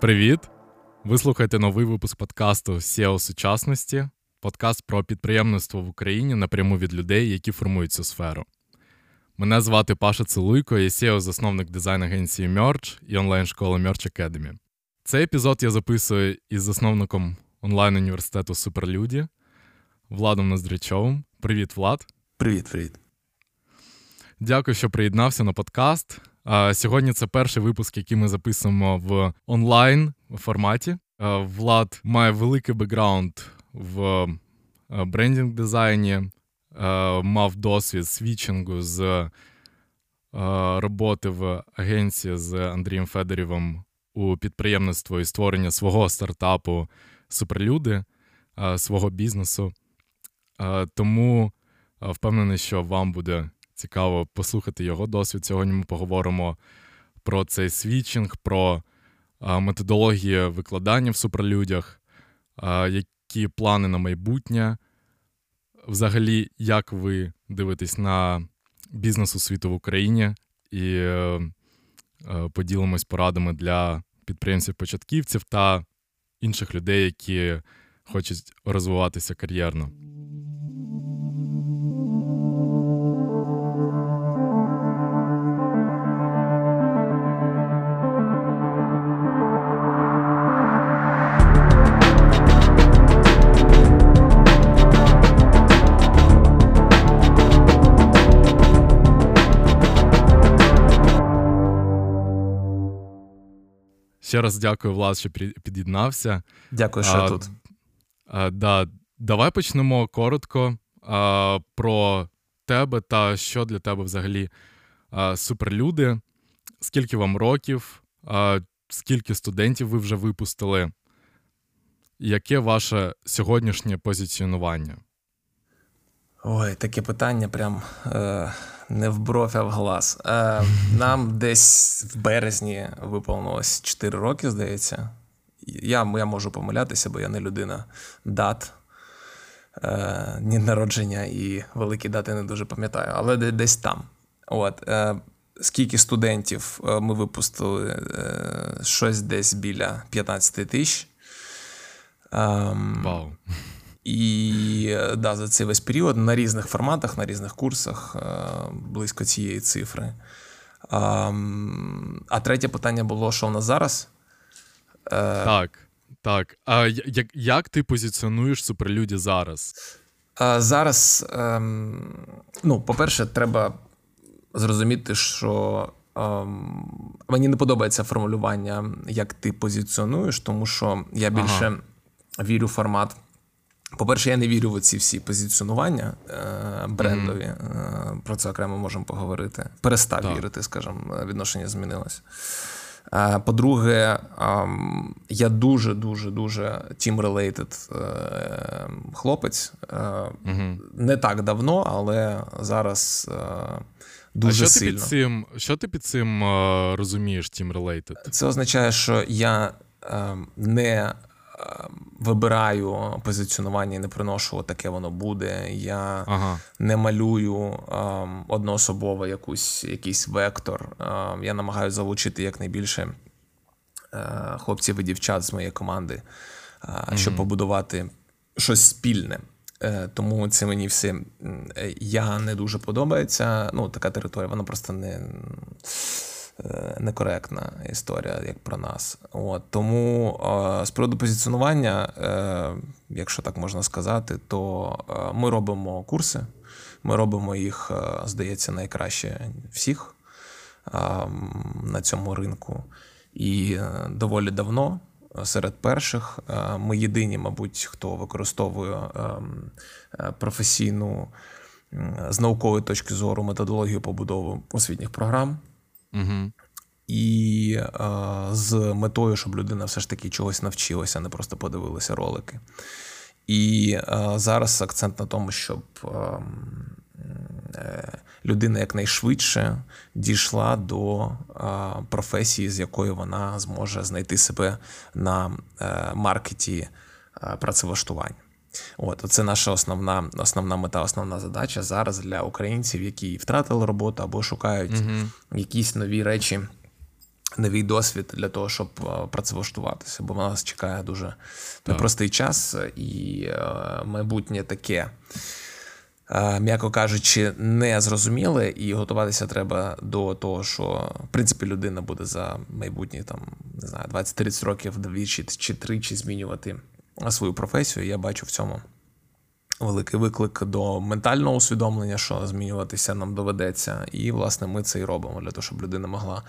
Привіт! Ви слухаєте новий випуск подкасту SEO сучасності, подкаст про підприємництво в Україні напряму від людей, які формують цю сферу. Мене звати Паша Целуйко, я SEO засновник дизайн-агенції Merch і онлайн-школи Merch Academy. Цей епізод я записую із засновником онлайн-університету Суперлюді Владом Ноздрячовим. Привіт, Влад. Привіт, привіт. Дякую, що приєднався на подкаст. Сьогодні це перший випуск, який ми записуємо в онлайн форматі. Влад має великий бекграунд в брендінг дизайні, мав досвід switching у з роботи в агенції з Андрієм Федорівим у підприємництво і створення свого стартапу Суперлюди, свого бізнесу. Тому впевнений, що вам буде цікаво послухати його досвід. Сьогодні ми поговоримо про цей свічинг, про методології викладання в суперлюдях, які плани на майбутнє. Взагалі, як ви дивитесь на бізнес у світу в Україні і е, поділимось порадами для підприємців-початківців та інших людей, які хочуть розвиватися кар'єрно. Ще раз дякую, Влад, що під'єднався. Дякую, що а, тут. А, да, Давай почнемо коротко а, про тебе та що для тебе взагалі а, суперлюди. Скільки вам років, а, скільки студентів ви вже випустили? Яке ваше сьогоднішнє позиціонування? Ой, таке питання прям. Е не в бровь, а в глаз. Е, Нам десь в березні виповнилось 4 роки, здається. Я я можу помилятися, бо я не людина дат. Е, Ні народження і великі дати не дуже пам'ятаю, але десь там. От. Е, Скільки студентів е, ми випустили? Е, щось десь біля 15 тисяч. Ем, Вау. І да, за цей весь період на різних форматах, на різних курсах е, близько цієї цифри. А а третє питання було: що в нас зараз? Е, так. Так. А як як ти позиціонуєш суперлюді зараз? А, Зараз, ем, ну, по-перше, треба зрозуміти, що ем, мені не подобається формулювання, як ти позиціонуєш, тому що я більше ага. вірю в формат. По-перше, я не вірю в ці всі позиціонування е, брендові. Mm-hmm. Е, про це окремо можемо поговорити. Перестав так. вірити, скажімо, відношення змінилось. Е, по-друге, е, я дуже дуже дуже team-related е, хлопець. Mm-hmm. Не так давно, але зараз. Дуже а що сильно. ти під цим що ти під цим розумієш, team-related? Це означає, що я не вибираю позиціонування і не приношу таке воно буде. Я ага. не малюю um, одноособово якусь, якийсь вектор. Um, я намагаюся залучити якнайбільше uh, хлопців і дівчат з моєї команди, щоб mm-hmm. побудувати щось спільне. Uh, тому це мені все я не дуже подобається. Ну, така територія, вона просто не. Е, некоректна історія, як про нас. От Тому з приводу позиціонування, е, якщо так можна сказати, то е, ми робимо курси, ми робимо їх, здається, найкраще всіх на цьому ринку. І доволі давно. Серед перших ми єдині, мабуть, хто використовує професійну з наукової точки зору методологію побудови освітніх програм. Угу. І а, з метою, щоб людина все ж таки чогось навчилася, не просто подивилася ролики. І а, зараз акцент на тому, щоб а, е, людина якнайшвидше дійшла до професії, з якою вона зможе знайти себе на е, маркеті працевлаштування. От, Це наша основна основна мета, основна задача зараз для українців, які втратили роботу або шукають угу. якісь нові речі новий досвід для того, щоб працевлаштуватися, бо нас чекає дуже непростий час, і майбутнє таке. М'яко кажучи, не зрозуміле, і готуватися треба до того, що в принципі людина буде за майбутні там не знаю 20-30 років двічі чи тричі змінювати свою професію. Я бачу в цьому великий виклик до ментального усвідомлення, що змінюватися нам доведеться. І, власне, ми це і робимо для того, щоб людина могла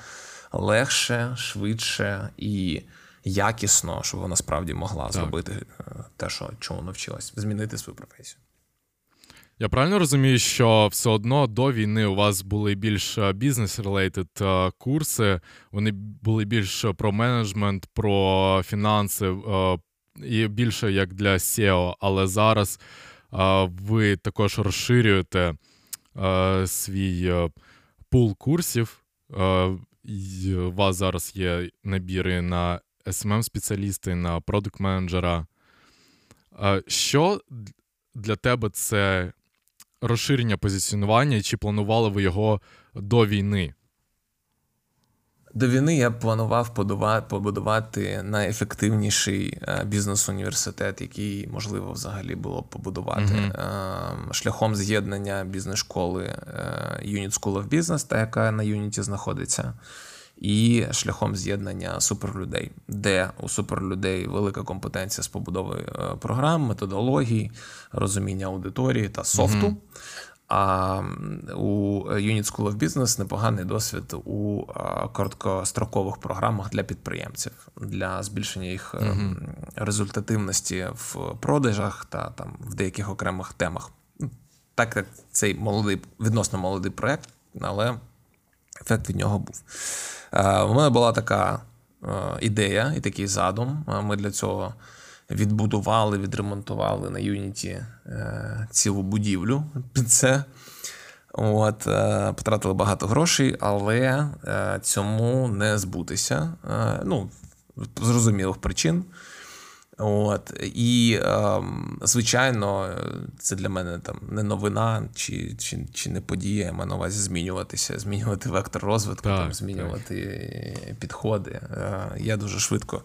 легше, швидше і якісно, щоб вона справді могла так. зробити е, те, що чому навчилась, змінити свою професію. Я правильно розумію, що все одно до війни у вас були більш бізнес-релейтед е, курси, вони були більш про менеджмент, про фінанси е, і більше як для SEO, але зараз ви також розширюєте свій пул курсів. У вас зараз є набіри на smm спеціалісти на продукт-менеджера. Що для тебе це розширення позиціонування, чи планували ви його до війни? До війни я планував побудувати найефективніший е, бізнес-університет, який можливо взагалі було побудувати mm-hmm. шляхом з'єднання бізнес-школи е, Unit School of Business, та яка на Юніті знаходиться, і шляхом з'єднання суперлюдей, де у суперлюдей велика компетенція з побудови програм, методології, розуміння аудиторії та софту. Mm-hmm. А у Unit School of Business непоганий досвід у короткострокових програмах для підприємців для збільшення їх uh результативності в продажах та там в деяких окремих темах. Так як цей молодий відносно молодий проект, але ефект від нього був. У мене була така ідея і такий задум. Ми для цього відбудували, відремонтували на Юніті е, цілу будівлю під це. От, е, Потратили багато грошей, але е, цьому не збутися. Ну, з причин. От І, е, звичайно, це для мене там не новина чи чи, чи не подія. Я маю на увазі змінюватися, змінювати вектор розвитку, так, там, змінювати так. підходи. Е, я дуже швидко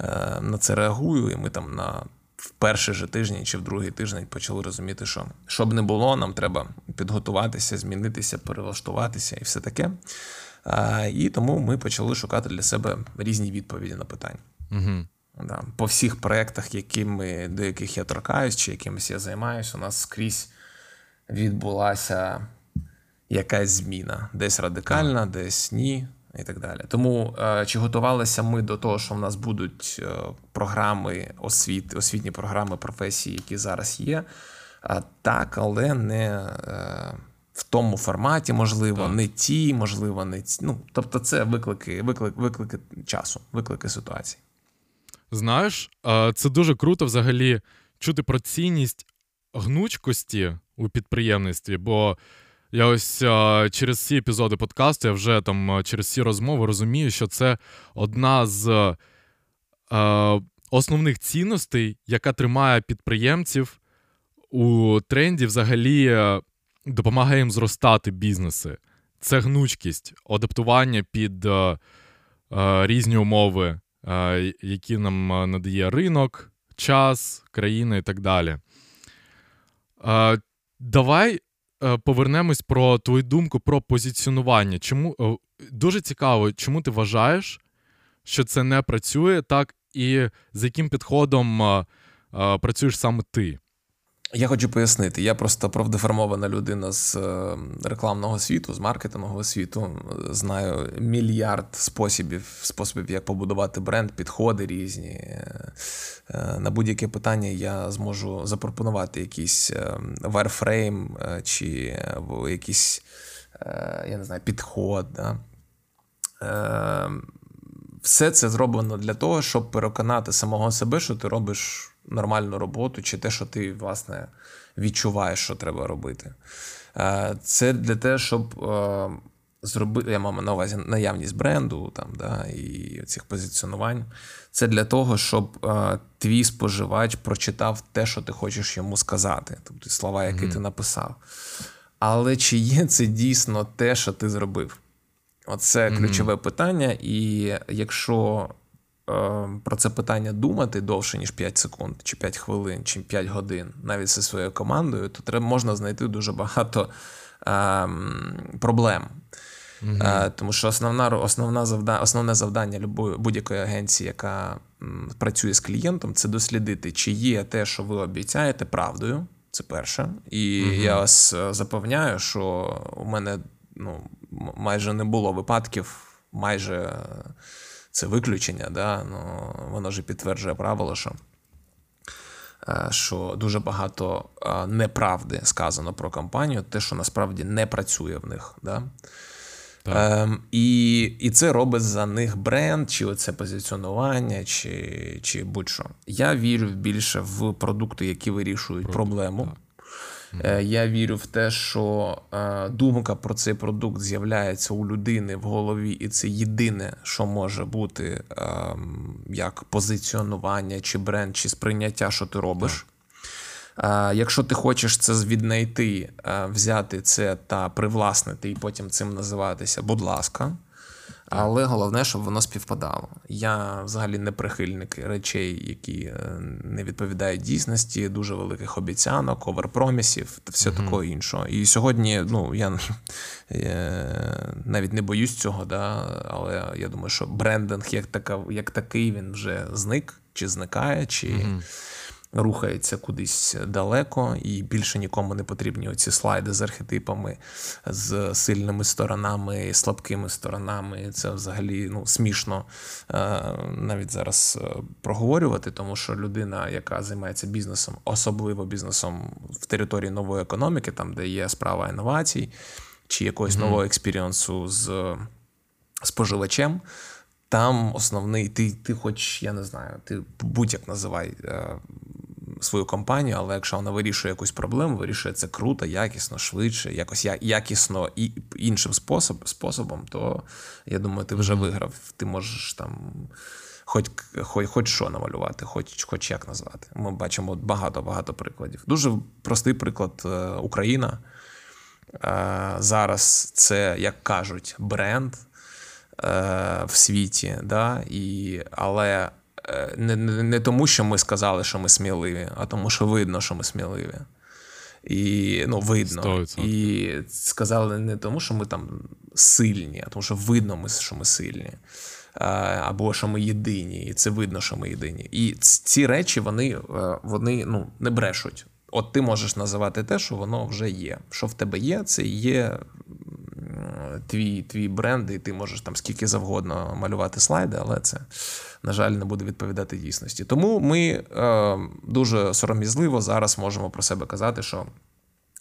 е, на це реагую, і ми там на в перший же тиждень чи в другий тиждень почали розуміти, що щоб не було, нам треба підготуватися, змінитися, перелаштуватися і все таке. Е, і тому ми почали шукати для себе різні відповіді на питання. Угу. Да. По всіх проєктах, якими, до яких я торкаюсь, чи якимось я займаюся, у нас скрізь відбулася якась зміна. Десь радикальна, десь ні, і так далі. Тому е, чи готувалися ми до того, що в нас будуть е, програми освіт, освітні програми професії, які зараз є? Так, але не е, в тому форматі, можливо, так. не ті, можливо, не ті. Ну, тобто, це виклики, виклик, виклики часу, виклики ситуації. Знаєш, це дуже круто взагалі чути про цінність гнучкості у підприємництві, бо я ось через ці епізоди подкасту, я вже там через ці розмови розумію, що це одна з основних цінностей, яка тримає підприємців у тренді, взагалі допомагає їм зростати бізнеси. Це гнучкість, адаптування під різні умови які нам надає ринок, час, країна і так далі. Давай повернемось про твою думку про позиціонування. Чому Дуже цікаво, чому ти вважаєш, що це не працює так, і з яким підходом працюєш саме ти? Я хочу пояснити, я просто профдеформована людина з е, рекламного світу, з маркетингового світу. Знаю мільярд способів, способів, як побудувати бренд, підходи різні. Е, на будь-яке питання я зможу запропонувати якийсь варфрейм е, чи якийсь я не знаю, підход. Да? Все це зроблено для того, щоб переконати самого себе, що ти робиш нормальну роботу, чи те, що ти, власне, відчуваєш, що треба робити. Е, це для того, щоб е, зробити, я маю на увазі наявність бренду там, да, і цих позиціонувань. Це для того, щоб е, твій споживач прочитав те, що ти хочеш йому сказати, тобто слова, які mm-hmm. ти написав. Але чи є це дійсно те, що ти зробив? Оце ключове mm-hmm. питання. І якщо про це питання думати довше, ніж 5 секунд, чи 5 хвилин, чи 5 годин, навіть зі своєю командою, то треба можна знайти дуже багато е, проблем. Mm-hmm. Тому що основна, основна завда, основне завдання будь-якої агенції, яка працює з клієнтом, це дослідити, чи є те, що ви обіцяєте, правдою. Це перше. І mm-hmm. я вас е, запевняю, що у мене ну, майже не було випадків, майже це виключення. да? ну, Воно ж підтверджує правило, що. Е, що дуже багато неправди сказано про компанію, те, що насправді не працює в них. Да? Ем, І і це робить за них бренд, чи оце позиціонування, чи чи будь-що. Я вірю більше в продукти, які вирішують Продукт, проблему. Так. Е, я вірю в те, що е, думка про цей продукт з'являється у людини в голові, і це єдине, що може бути ем, як позиціонування, чи бренд, чи сприйняття, що ти робиш. Якщо ти хочеш це віднайти, взяти це та привласнити і потім цим називатися, будь ласка. Але головне, щоб воно співпадало. Я взагалі не прихильник речей, які е, не відповідають дійсності, дуже великих обіцянок, оверпромісів та все mm-hmm. такого іншого. І сьогодні, ну я, я е, навіть не боюсь цього, да, але я думаю, що брендинг як така, як такий він вже зник, чи зникає, чи. Mm-hmm рухається кудись далеко, і більше нікому не потрібні оці слайди з архетипами, з сильними сторонами, слабкими сторонами. Це взагалі ну, смішно е, навіть зараз е, проговорювати, тому що людина, яка займається бізнесом, особливо бізнесом в території нової економіки, там де є справа інновацій чи якогось mm-hmm. нового експіріансу з споживачем. Там основний, ти, ти, хоч я не знаю, ти будь-як називай е, свою компанію, але якщо вона вирішує якусь проблему, вирішує це круто, якісно, швидше, якось якісно і іншим способ, способом, то я думаю, ти вже виграв. Ти можеш там. Хоч хоч, хоч що намалювати, хоч хоч як назвати. Ми бачимо багато-багато прикладів. Дуже простий приклад е, Україна. Е, зараз це, як кажуть, бренд е, в світі, да? І, але не, не, не тому, що ми сказали, що ми сміливі, а тому, що видно, що ми сміливі. І ну, видно. 100%. І сказали не тому, що ми там сильні, а тому, що видно, що ми сильні. Або що ми єдині, і це видно, що ми єдині. І ці речі вони е, вони ну, не брешуть. От ти можеш називати те, що воно вже є. Що в тебе є, це є твій твій бренд, і ти можеш там скільки завгодно малювати слайди, але це, на жаль, не буде відповідати дійсності. Тому ми е, дуже сором'язливо зараз можемо про себе казати, що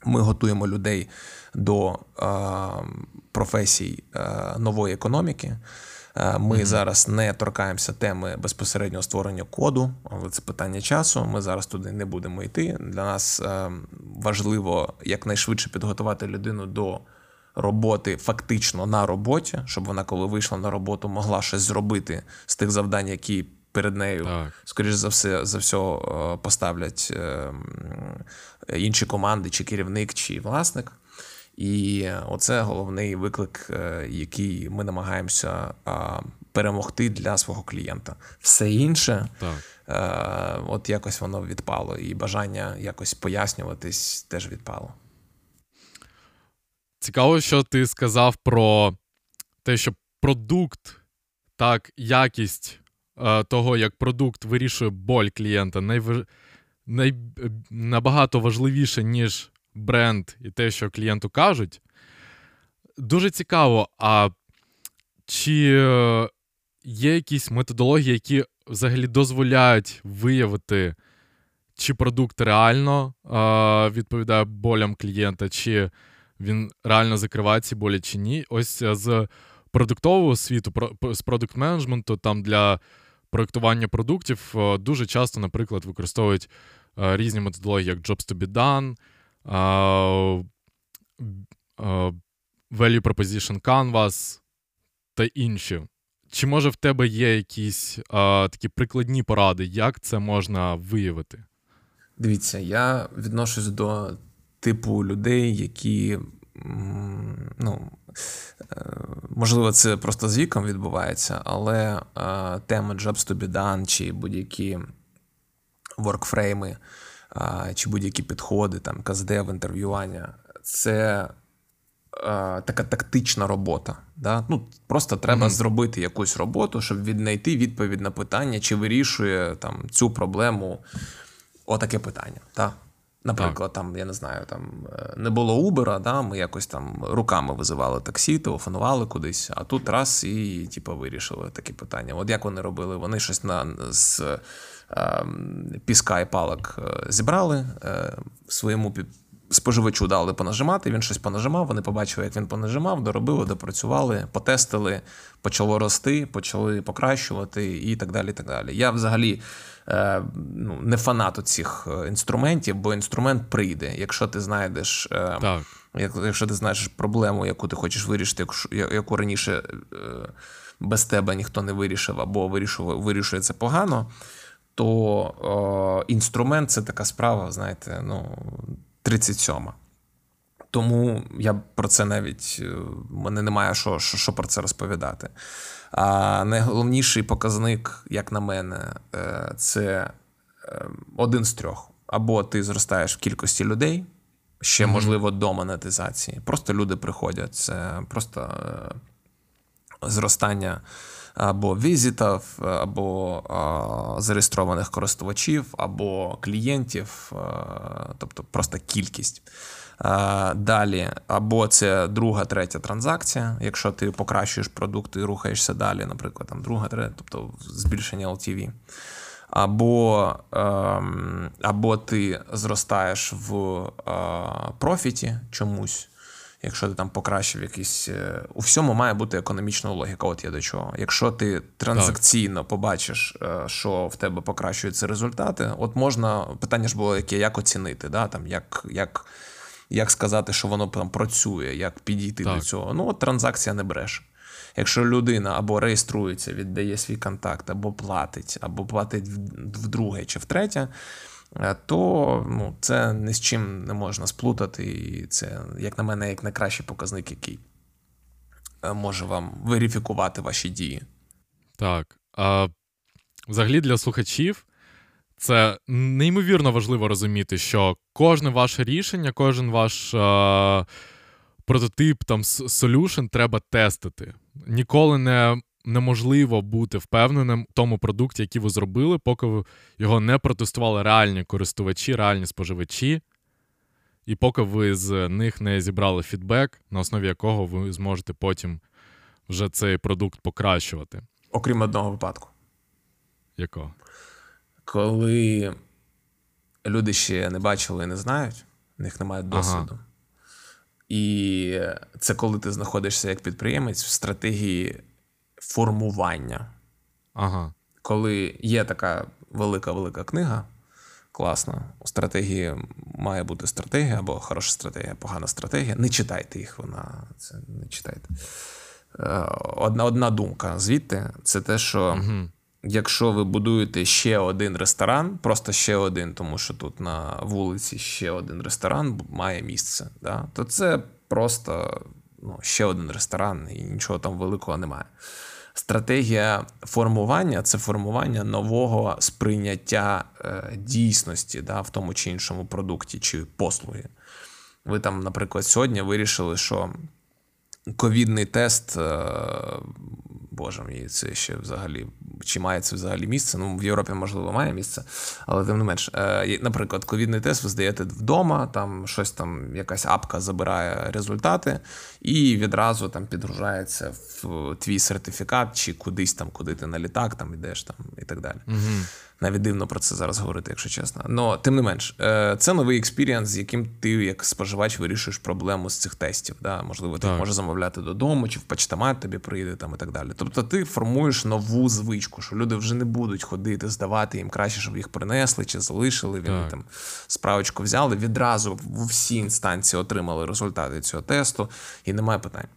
ми готуємо людей до е, професій е, нової економіки. Е, ми mm-hmm. зараз не торкаємося теми безпосереднього створення коду, але це питання часу. Ми зараз туди не будемо йти. Для нас е, важливо якнайшвидше підготувати людину до роботи фактично на роботі, щоб вона, коли вийшла на роботу, могла щось зробити з тих завдань, які перед нею, так. скоріш за все, за все поставлять е, інші команди, чи керівник, чи власник. І оце головний виклик, е, який ми намагаємося перемогти для свого клієнта. Все інше, так. Е, от якось воно відпало, і бажання якось пояснюватись теж відпало. Цікаво, що ти сказав про те, що продукт, так, якість е, того, як продукт вирішує боль клієнта, найваж... най... набагато важливіше, ніж бренд і те, що клієнту кажуть. Дуже цікаво, а чи е, є якісь методології, які взагалі дозволяють виявити, чи продукт реально е, відповідає болям клієнта, чи він реально закриває ці болі чи ні. Ось е, з продуктового світу, з продукт менеджменту там для проєктування продуктів е, дуже часто, наприклад, використовують е, різні методології, як Jobs to be done, Value Proposition Canvas та інші. Чи може в тебе є якісь а, такі прикладні поради, як це можна виявити? Дивіться, я відношусь до типу людей, які ну, можливо, це просто з віком відбувається, але тема Jobs to be done чи будь-які воркфрейми, чи будь-які підходи, там, каздев, інтерв'ювання це така тактична робота. Да? Ну, Просто треба mm-hmm. зробити якусь роботу, щоб віднайти відповідь на питання, чи вирішує там, цю проблему отаке питання. Да? Наприклад, так. там, я не знаю, там е, не було Убера, да, ми якось там руками визивали таксі, телефонували кудись, а тут раз і типу, вирішили такі питання. От як вони робили? Вони щось на з е, піска і палок е, зібрали, е, своєму споживачу дали понажимати, він щось понажимав, вони побачили, як він понажимав, доробили, допрацювали, потестили, почало рости, почали покращувати і так далі. І так далі. Я взагалі ну, не фанат цих е, інструментів, бо інструмент прийде. Якщо ти знайдеш. Е, так. Якщо ти знаєш проблему, яку ти хочеш вирішити, яку раніше без тебе ніхто не вирішив або вирішує, вирішує це погано, то о, інструмент це така справа, знаєте, ну 37. Тому я про це навіть е, мене немає що, що, що про це розповідати. А найголовніший показник, як на мене, е, це е, один з трьох. Або ти зростаєш в кількості людей, ще можливо до монетизації. Просто люди приходять. Це просто зростання або візитів, або а, зареєстрованих користувачів, або клієнтів, а, тобто просто кількість. А, далі, або це друга, третя транзакція. Якщо ти покращуєш продукт і рухаєшся далі, наприклад, там друга, третя, тобто збільшення LTV. Або ем, або ти зростаєш в профіті чомусь, якщо ти там покращив якийсь. Е, у всьому має бути економічна логіка. От я до чого. Якщо ти транзакційно так. побачиш, е, що в тебе покращуються результати, от можна питання ж було, яке як оцінити, да? там, як як, як сказати, що воно там працює, як підійти так. до цього. Ну, от транзакція не бреше. Якщо людина або реєструється, віддає свій контакт, або платить, або платить вдруге чи втретє, Е, то ну, це ні з чим не можна сплутати. І це, як на мене, як найкращий показник, який е, може вам верифікувати ваші дії. Так. А Взагалі для слухачів це неймовірно важливо розуміти, що кожне ваше рішення, кожен ваш а, прототип там solution треба тестити. Ніколи не неможливо бути впевненим в тому продукті, який ви зробили, поки ви його не протестували реальні користувачі, реальні споживачі, і поки ви з них не зібрали фідбек, на основі якого ви зможете потім вже цей продукт покращувати. Окрім одного випадку. Якого? Коли люди ще не бачили і не знають, в них немає досвіду. Ага. І це коли ти знаходишся як підприємець в стратегії формування. Ага. Коли є така велика-велика книга, класна, у стратегії має бути стратегія або хороша стратегія, погана стратегія. Не читайте їх, вона це не читайте. Е, одна одна думка звідти це те, що угу. Якщо ви будуєте ще один ресторан, просто ще один, тому що тут на вулиці ще один ресторан має місце, да, то це просто ну, ще один ресторан і нічого там великого немає. Стратегія формування це формування нового сприйняття е, дійсності да, в тому чи іншому продукті чи послуги. Ви там, наприклад, сьогодні вирішили, що ковідний тест, е, боже мій, це ще взагалі чи має це взагалі місце. Ну, в Європі, можливо, має місце, але тим не менш, е, наприклад, ковідний тест ви здаєте вдома, там щось там, якась апка забирає результати, і відразу там підгружається в твій сертифікат, чи кудись там, куди ти на літак там ідеш там і так далі. Угу. Навіть дивно про це зараз говорити, якщо чесно. Но тим не менш, е, це новий experience, з яким ти, як споживач, вирішуєш проблему з цих тестів. Да? Можливо, ти можеш замовляти додому, чи в почтомат тобі прийде там і так далі. Тобто ти формуєш нову звичку, що люди вже не будуть ходити, здавати їм краще, щоб їх принесли чи залишили. Він там справочку взяли. Відразу в всі інстанції отримали результати цього тесту, і немає питань.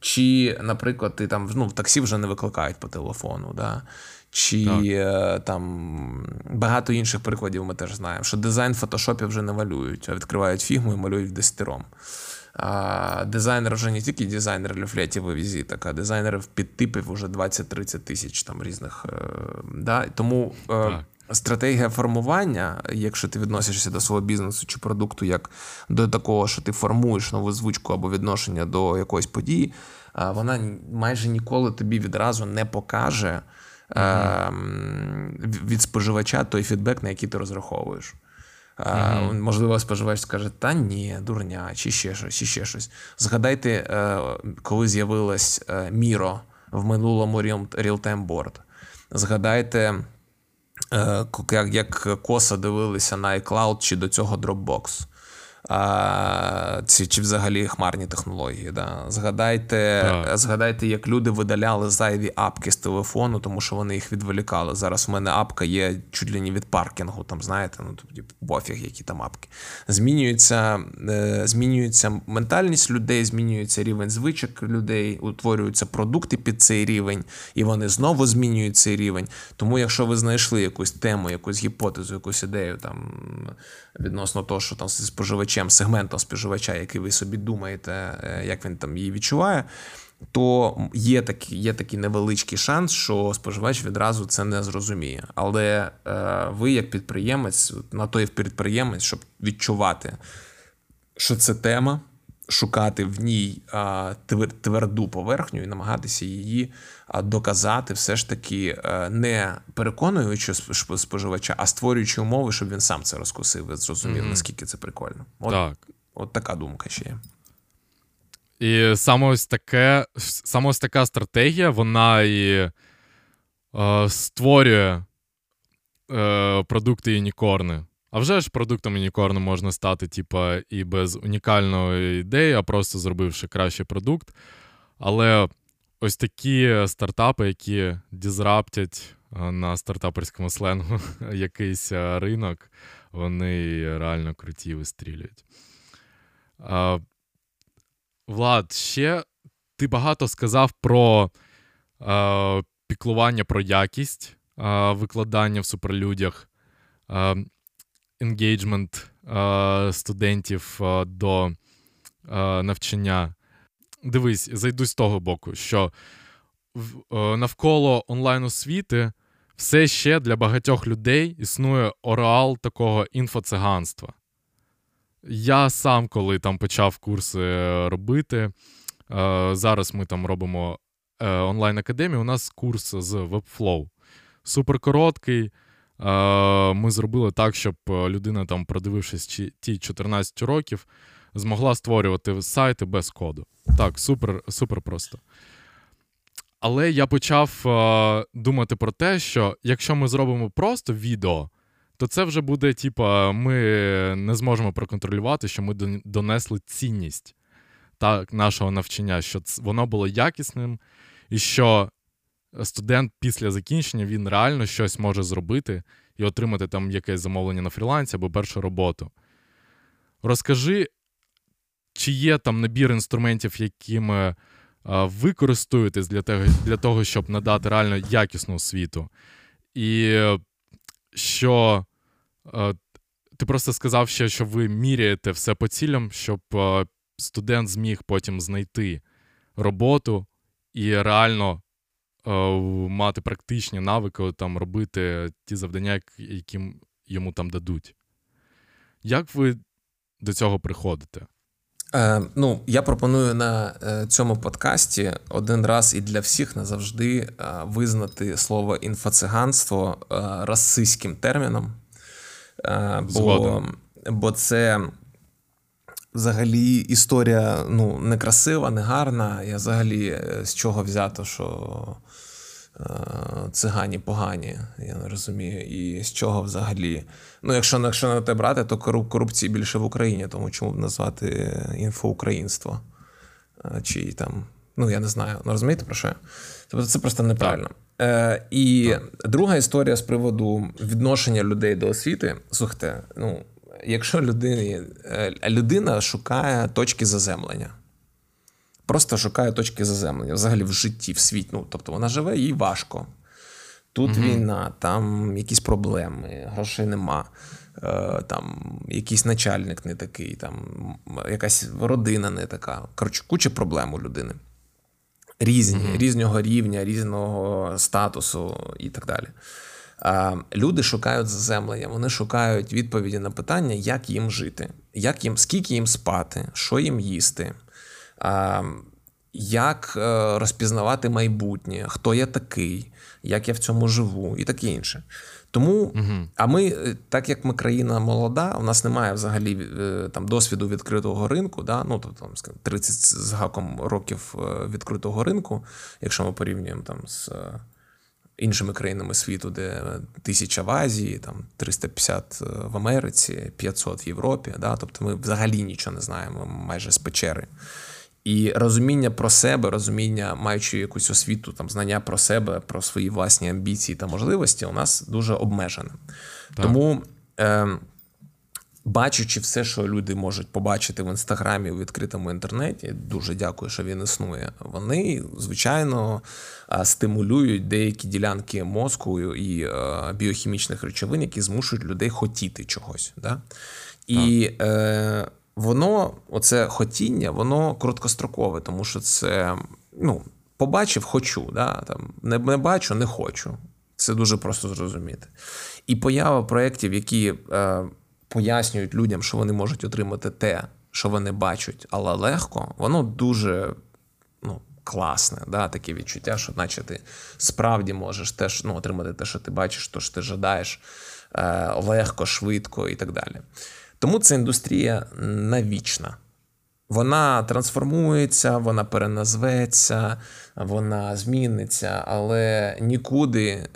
Чи, наприклад, ти там ну, в таксі вже не викликають по телефону. Да? Чи так. Е, там багато інших прикладів ми теж знаємо, що дизайн в фотошопі вже не малюють, а відкривають фігму і малюють десятером. А Дизайнер вже не тільки дизайнер люфлетів і візиток, а дизайнерів підтипів вже 20-30 тисяч там різних. Е, да? Тому е, так. стратегія формування, якщо ти відносишся до свого бізнесу чи продукту, як до такого, що ти формуєш нову звичку або відношення до якоїсь події, вона майже ніколи тобі відразу не покаже. Mm-hmm. Від споживача той фідбек, на який ти розраховуєш. Mm-hmm. Можливо, споживач скаже, та ні, дурня, чи ще щось, чи ще щось. Згадайте, е, коли з'явилась е, Міро в минулому Real-Time Board. Згадайте, як коса дивилися на iCloud чи до цього Dropbox а, ці, чи взагалі хмарні технології. Да. Згадайте, так. згадайте, як люди видаляли зайві апки з телефону, тому що вони їх відволікали. Зараз у мене апка є чуть ли не від паркінгу, там, знаєте, ну тоді пофіг, які там апки. Змінюється, е, змінюється ментальність людей, змінюється рівень звичок людей, утворюються продукти під цей рівень, і вони знову змінюють цей рівень. Тому, якщо ви знайшли якусь тему, якусь гіпотезу, якусь ідею там відносно того, що там споживачем, сегментом споживача, який ви собі думаєте, е, як він там її відчуває. То є такий є такий невеличкий шанс, що споживач відразу це не зрозуміє. Але е, ви, як підприємець, на той підприємець, щоб відчувати, що це тема, шукати в ній тверду поверхню і намагатися її доказати, все ж таки е, не переконуючи споживача, а створюючи умови, щоб він сам це розкусив і зрозумів, mm-hmm. наскільки це прикольно. От, так. От така думка ще є. І саме ось таке, саме ось така стратегія, вона і е, створює е, продукти юнікорни. А вже ж продуктом Unicorn можна стати, типа, і без унікальної ідеї, а просто зробивши кращий продукт. Але ось такі стартапи, які дізраптять на стартаперському сленгу якийсь ринок, вони реально круті вистрілюють. Влад, ще ти багато сказав про піклування про якість викладання в суперлюдях енгейджмент студентів е, до е, навчання. Дивись, зайду з того боку, що е, навколо онлайн освіти все ще для багатьох людей існує ореал такого інфоциганства. Я сам, коли там почав курси робити, зараз ми там робимо онлайн-академію, у нас курс з Webflow. Супер короткий. Ми зробили так, щоб е, людина, там, продивившись ті 14 років, змогла створювати сайти без коду. Так, супер, супер просто. Але я почав а, думати про те, що якщо ми зробимо просто відео, то це вже буде, типа, ми не зможемо проконтролювати, що ми донесли цінність так, нашого навчання, що воно було якісним, і що студент після закінчення він реально щось може зробити і отримати там якесь замовлення на фрілансі або першу роботу. Розкажи, чи є там набір інструментів, якими ви користуєтесь для того, для того, щоб надати реально якісну освіту. І що ти просто сказав ще, що ви міряєте все по цілям, щоб студент зміг потім знайти роботу і реально Е, мати практичні навики, там робити ті завдання, які йому там дадуть. Як ви до цього приходите? Е, Ну, я пропоную на е, цьому подкасті один раз і для всіх назавжди е, визнати слово інфоциганство расистським терміном. Бо, бо це взагалі історія ну, некрасива, негарна. Я взагалі з чого взято, що Е, цигані погані, я не розумію. І з чого взагалі. Ну, якщо якщо на те брати, то корупції більше в Україні, тому чому б назвати інфоукраїнство? Е, чи там, ну я не знаю, ну розумієте про що? Тобто це просто неправильно. Е, І так. друга історія з приводу відношення людей до освіти. Слухайте, ну, якщо людині, е, людина шукає точки заземлення просто шукає точки заземлення взагалі в житті, в світі. Ну, Тобто вона живе, їй важко. Тут угу. війна, там якісь проблеми, грошей нема. Е, там якийсь начальник не такий, там якась родина не така. Коротше, куча проблем у людини. Різні, mm-hmm. різного рівня, різного статусу і так далі. Люди шукають заземлення, вони шукають відповіді на питання, як їм жити, як їм, скільки їм спати, що їм їсти, як е, розпізнавати майбутнє, хто я такий, як я в цьому живу, і таке інше. Тому, угу. а ми, е, так як ми країна молода, у нас немає взагалі е, там досвіду відкритого ринку, да? ну тобто там 30 з гаком років відкритого ринку, якщо ми порівнюємо там з іншими країнами світу, де тисяча в Азії, там 350 в Америці, 500 в Європі. Да? Тобто ми взагалі нічого не знаємо майже з печери. І розуміння про себе, розуміння, маючи якусь освіту, там знання про себе, про свої власні амбіції та можливості, у нас дуже обмежене. Так. Тому, е, бачачи все, що люди можуть побачити в інстаграмі у відкритому інтернеті, дуже дякую, що він існує. Вони, звичайно, стимулюють деякі ділянки мозку і е, біохімічних речовин, які змушують людей хотіти чогось. Да? І е, воно, оце хотіння, воно короткострокове, тому що це ну, побачив, хочу. да, там, Не, не бачу, не хочу. Це дуже просто зрозуміти. І поява проєктів, які е, пояснюють людям, що вони можуть отримати те, що вони бачать, але легко, воно дуже ну, класне. Да? Таке відчуття, що наче ти справді можеш теж ну, отримати те, що ти бачиш, то що ти жадаєш е, легко, швидко і так далі. Тому ця індустрія навічна. Вона трансформується, вона переназветься, вона зміниться, але нікуди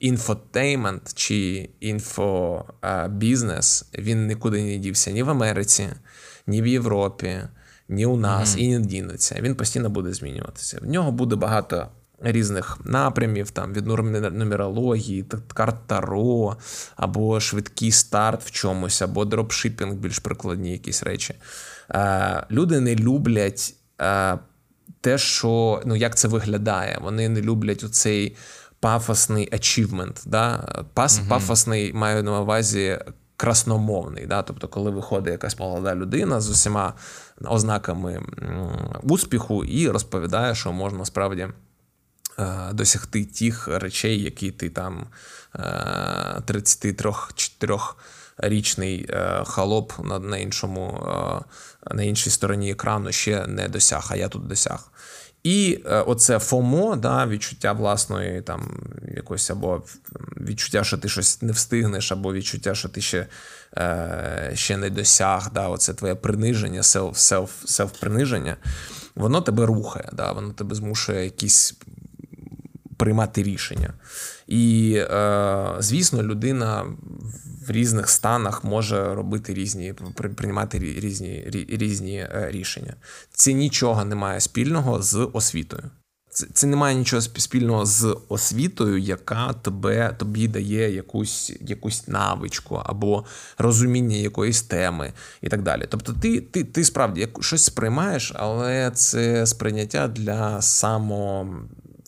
інфотеймент чи інфобізнес він нікуди не дівся ні в Америці, ні в Європі, ні у нас, mm-hmm. і не дінеться. Він постійно буде змінюватися. В нього буде багато різних напрямів, там від нумерології, карт Таро, або швидкий старт в чомусь, або дропшипінг, більш прикладні якісь речі. Е, люди не люблять е, те, що ну як це виглядає. Вони не люблять оцей пафосний achievement. Да? Пас, угу. Пафосний маю на увазі. Красномовний, да, тобто, коли виходить якась молода людина з усіма ознаками успіху і розповідає, що можна справді Е, досягти тих речей, які ти там 33-4-річний е, е, холоп на іншому, на іншій стороні екрану ще не досяг, а я тут досяг. І оце FOMO, да, відчуття власної там якось або відчуття, що ти щось не встигнеш, або відчуття, що ти ще ще не досяг. Да, Оце твоє приниження, селф-приниження, воно тебе рухає, да, воно тебе змушує якісь приймати рішення. І, е, звісно, людина в різних станах може робити різні, приймати різні різні е, рішення. Це нічого не має спільного з освітою. Це це не має нічого спільного з освітою, яка тебе тобі дає якусь якусь навичку або розуміння якоїсь теми і так далі. Тобто, ти ти, ти справді щось сприймаєш, але це сприйняття для само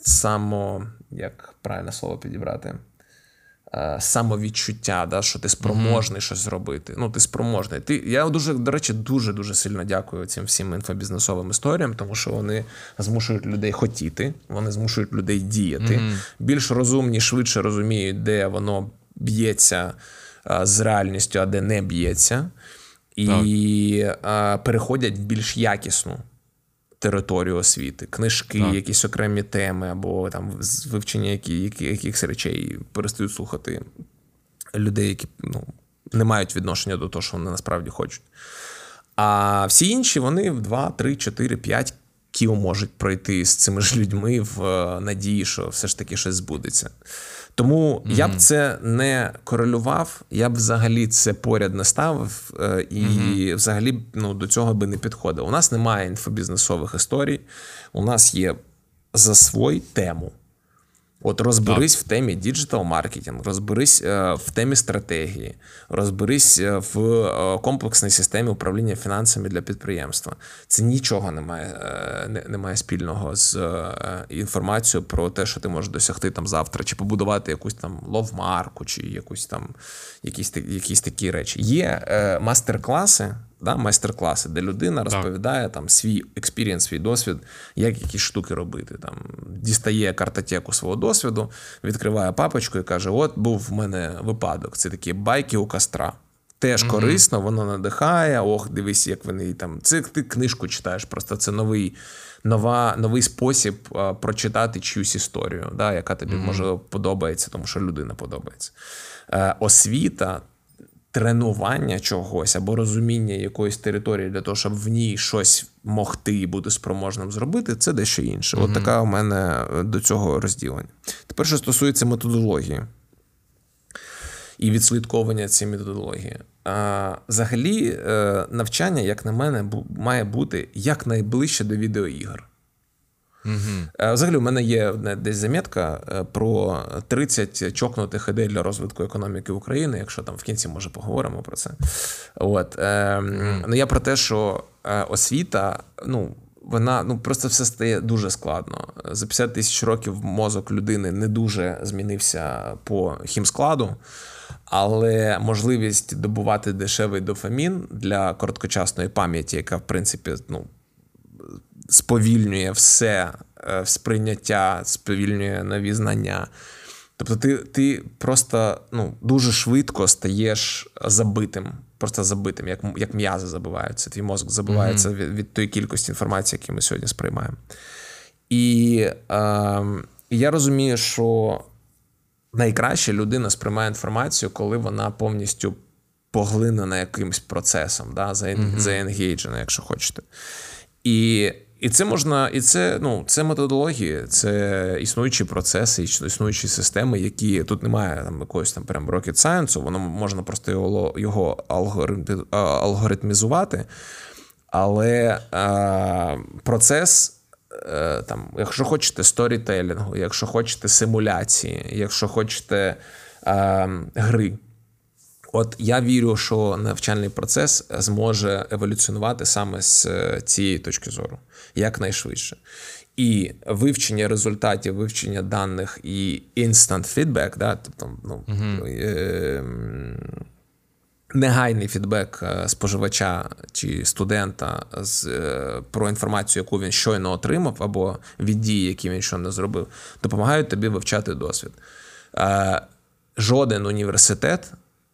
само, як правильне слово підібрати, е, самовідчуття, да, що ти спроможний mm-hmm. щось зробити. Ну, ти спроможний. Ти, Я дуже, до речі, дуже-дуже сильно дякую цим всім інфобізнесовим історіям, тому що вони змушують людей хотіти, вони змушують людей діяти. Mm-hmm. Більш розумні, швидше розуміють, де воно б'ється е, з реальністю, а де не б'ється. І а, е, переходять в більш якісну територію освіти, книжки, так. якісь окремі теми, або там вивчення які, які, якихось речей перестають слухати людей, які ну, не мають відношення до того, що вони насправді хочуть. А всі інші вони в 2, 3, 4, 5 кіл можуть пройти з цими ж людьми в е, надії, що все ж таки щось збудеться. Тому mm-hmm. я б це не корелював, я б взагалі це поряд не ставив е, і mm-hmm. взагалі ну, до цього би не підходив. У нас немає інфобізнесових історій, у нас є за свою тему. От розберись так. в темі digital маркетинг, розберись е, в темі стратегії, розберись е, в е, комплексній системі управління фінансами для підприємства. Це нічого не має не, не має спільного з інформацією про те, що ти можеш досягти там завтра, чи побудувати якусь там ловмарку, чи якусь там якісь якісь такі речі. Є мастер-класи да, майстер-класи, де людина розповідає там свій experience, свій досвід, як якісь штуки робити. Там Дістає картотеку свого досвіду, відкриває папочку і каже: От був в мене випадок. Це такі байки у костра. Теж mm-hmm. корисно, воно надихає. Ох, дивись, як вони там. Це ти книжку читаєш, просто це новий нова, новий спосіб а, прочитати чиюсь історію, да, яка тобі mm-hmm. може подобається, тому що людина подобається. Е, освіта тренування чогось або розуміння якоїсь території для того, щоб в ній щось могти і бути спроможним зробити, це дещо інше. Mm-hmm. От така у мене е, до цього розділення. Тепер, що стосується методології і відслідковування цієї методології. А, Взагалі, е, навчання, як на мене, має бути якнайближче до відеоігр. Угу. Взагалі, у мене є десь замітка е, про 30 чокнутих ідей для розвитку економіки України. Якщо там в кінці може поговоримо про це. От е, ну я про те, що освіта, ну. Вона ну просто все стає дуже складно. За 50 тисяч років мозок людини не дуже змінився по хімскладу, але можливість добувати дешевий дофамін для короткочасної пам'яті, яка в принципі ну сповільнює все е, сприйняття, сповільнює нові знання. Тобто, ти ти просто ну, дуже швидко стаєш забитим, просто забитим, як як м'язи забиваються. Твій мозок забивається mm-hmm. від від тої кількості інформації, яку ми сьогодні сприймаємо. І е, я розумію, що найкраще людина сприймає інформацію, коли вона повністю поглинена якимось процесом, да, заенгейджена, mm-hmm. якщо хочете. І і це можна, і це ну це методології, це існуючі процеси, існуючі системи, які тут немає там якогось там прям rocket science, воно можна просто його його алгоритмізувати. Але е, процес, е, там, якщо хочете сторітелінгу, якщо хочете симуляції, якщо хочете е, гри. От я вірю, що навчальний процес зможе еволюціонувати саме з е, цієї точки зору якнайшвидше. І вивчення результатів, вивчення даних і instant feedback, да, тобто ну, uh е, негайний фідбек е, споживача чи студента з, е, про інформацію, яку він щойно отримав, або від дії, які він щойно зробив, допомагають тобі вивчати досвід. Е, жоден університет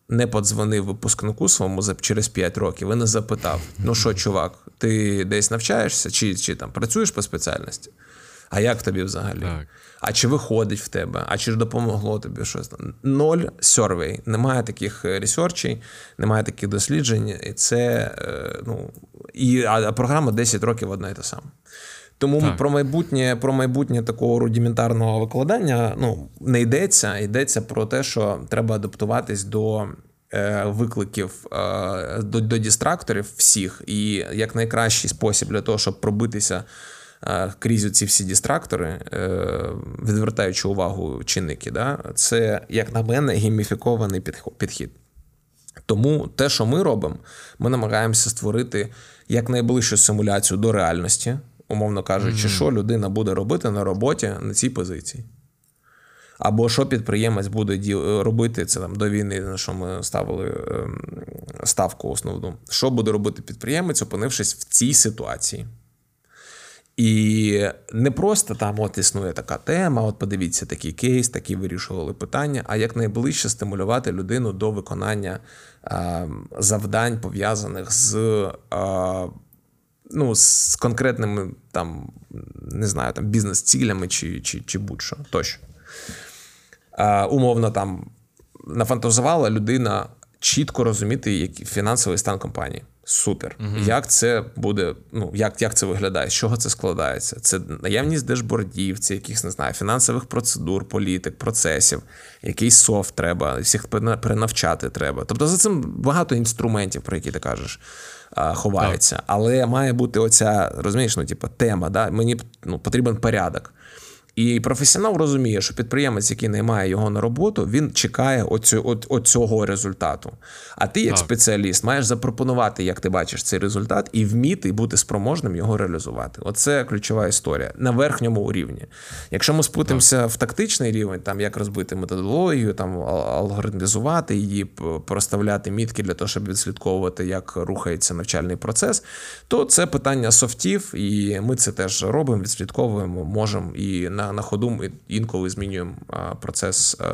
не подзвонив випускнику своєму через 5 років і не запитав: ну що, чувак, ти десь навчаєшся, чи чи там працюєш по спеціальності? А як тобі взагалі? Так. А чи виходить в тебе? А чи ж допомогло тобі щось? Ноль сьорвей. Немає таких ресерчей, немає таких досліджень. І це ну, і, а програма 10 років одна і та сама. Тому так. про майбутнє про майбутнє такого рудиментарного викладання ну, не йдеться. Йдеться про те, що треба адаптуватись до е, викликів е, до, до дистракторів всіх. І як найкращий спосіб для того, щоб пробитися е, крізь ці всі дистрактори, е, відвертаючи увагу чинники, да, це, як на мене, гейміфікований підхід. Тому те, що ми робимо, ми намагаємося створити якнайближчу симуляцію до реальності умовно кажучи, mm-hmm. що людина буде робити на роботі на цій позиції. Або що підприємець буде робити це там до війни, на що ми ставили ем, ставку основну. Що буде робити підприємець, опинившись в цій ситуації? І не просто там от існує така тема, от подивіться такий кейс, такі вирішували питання, а як найближче стимулювати людину до виконання а, завдань, пов'язаних з а, ну, з конкретними там, не знаю, там бізнес-цілями чи чи, чи будь-що тощо. А, Умовно, там нафантазувала людина чітко розуміти який фінансовий стан компанії. Супер. Угу. Як це буде, ну, як як це виглядає, з чого це складається? Це наявність дешбордів, це якихось, не знаю, фінансових процедур, політик, процесів, якийсь софт треба, всіх перенавчати треба. Тобто за цим багато інструментів, про які ти кажеш ховається. Але має бути оця, розумієш, ну, типу, тема. Да? Мені ну, потрібен порядок. І професіонал розуміє, що підприємець, який наймає його на роботу, він чекає оцю, от, оцього результату. А ти, як так. спеціаліст, маєш запропонувати, як ти бачиш цей результат, і вміти бути спроможним його реалізувати. Оце ключова історія на верхньому рівні. Якщо ми спутимося в тактичний рівень, там як розбити методологію, там алгоритмізувати її, проставляти мітки для того, щоб відслідковувати, як рухається навчальний процес, то це питання софтів, і ми це теж робимо, відслідковуємо, можемо і на на ходу ми інколи змінюємо процес е,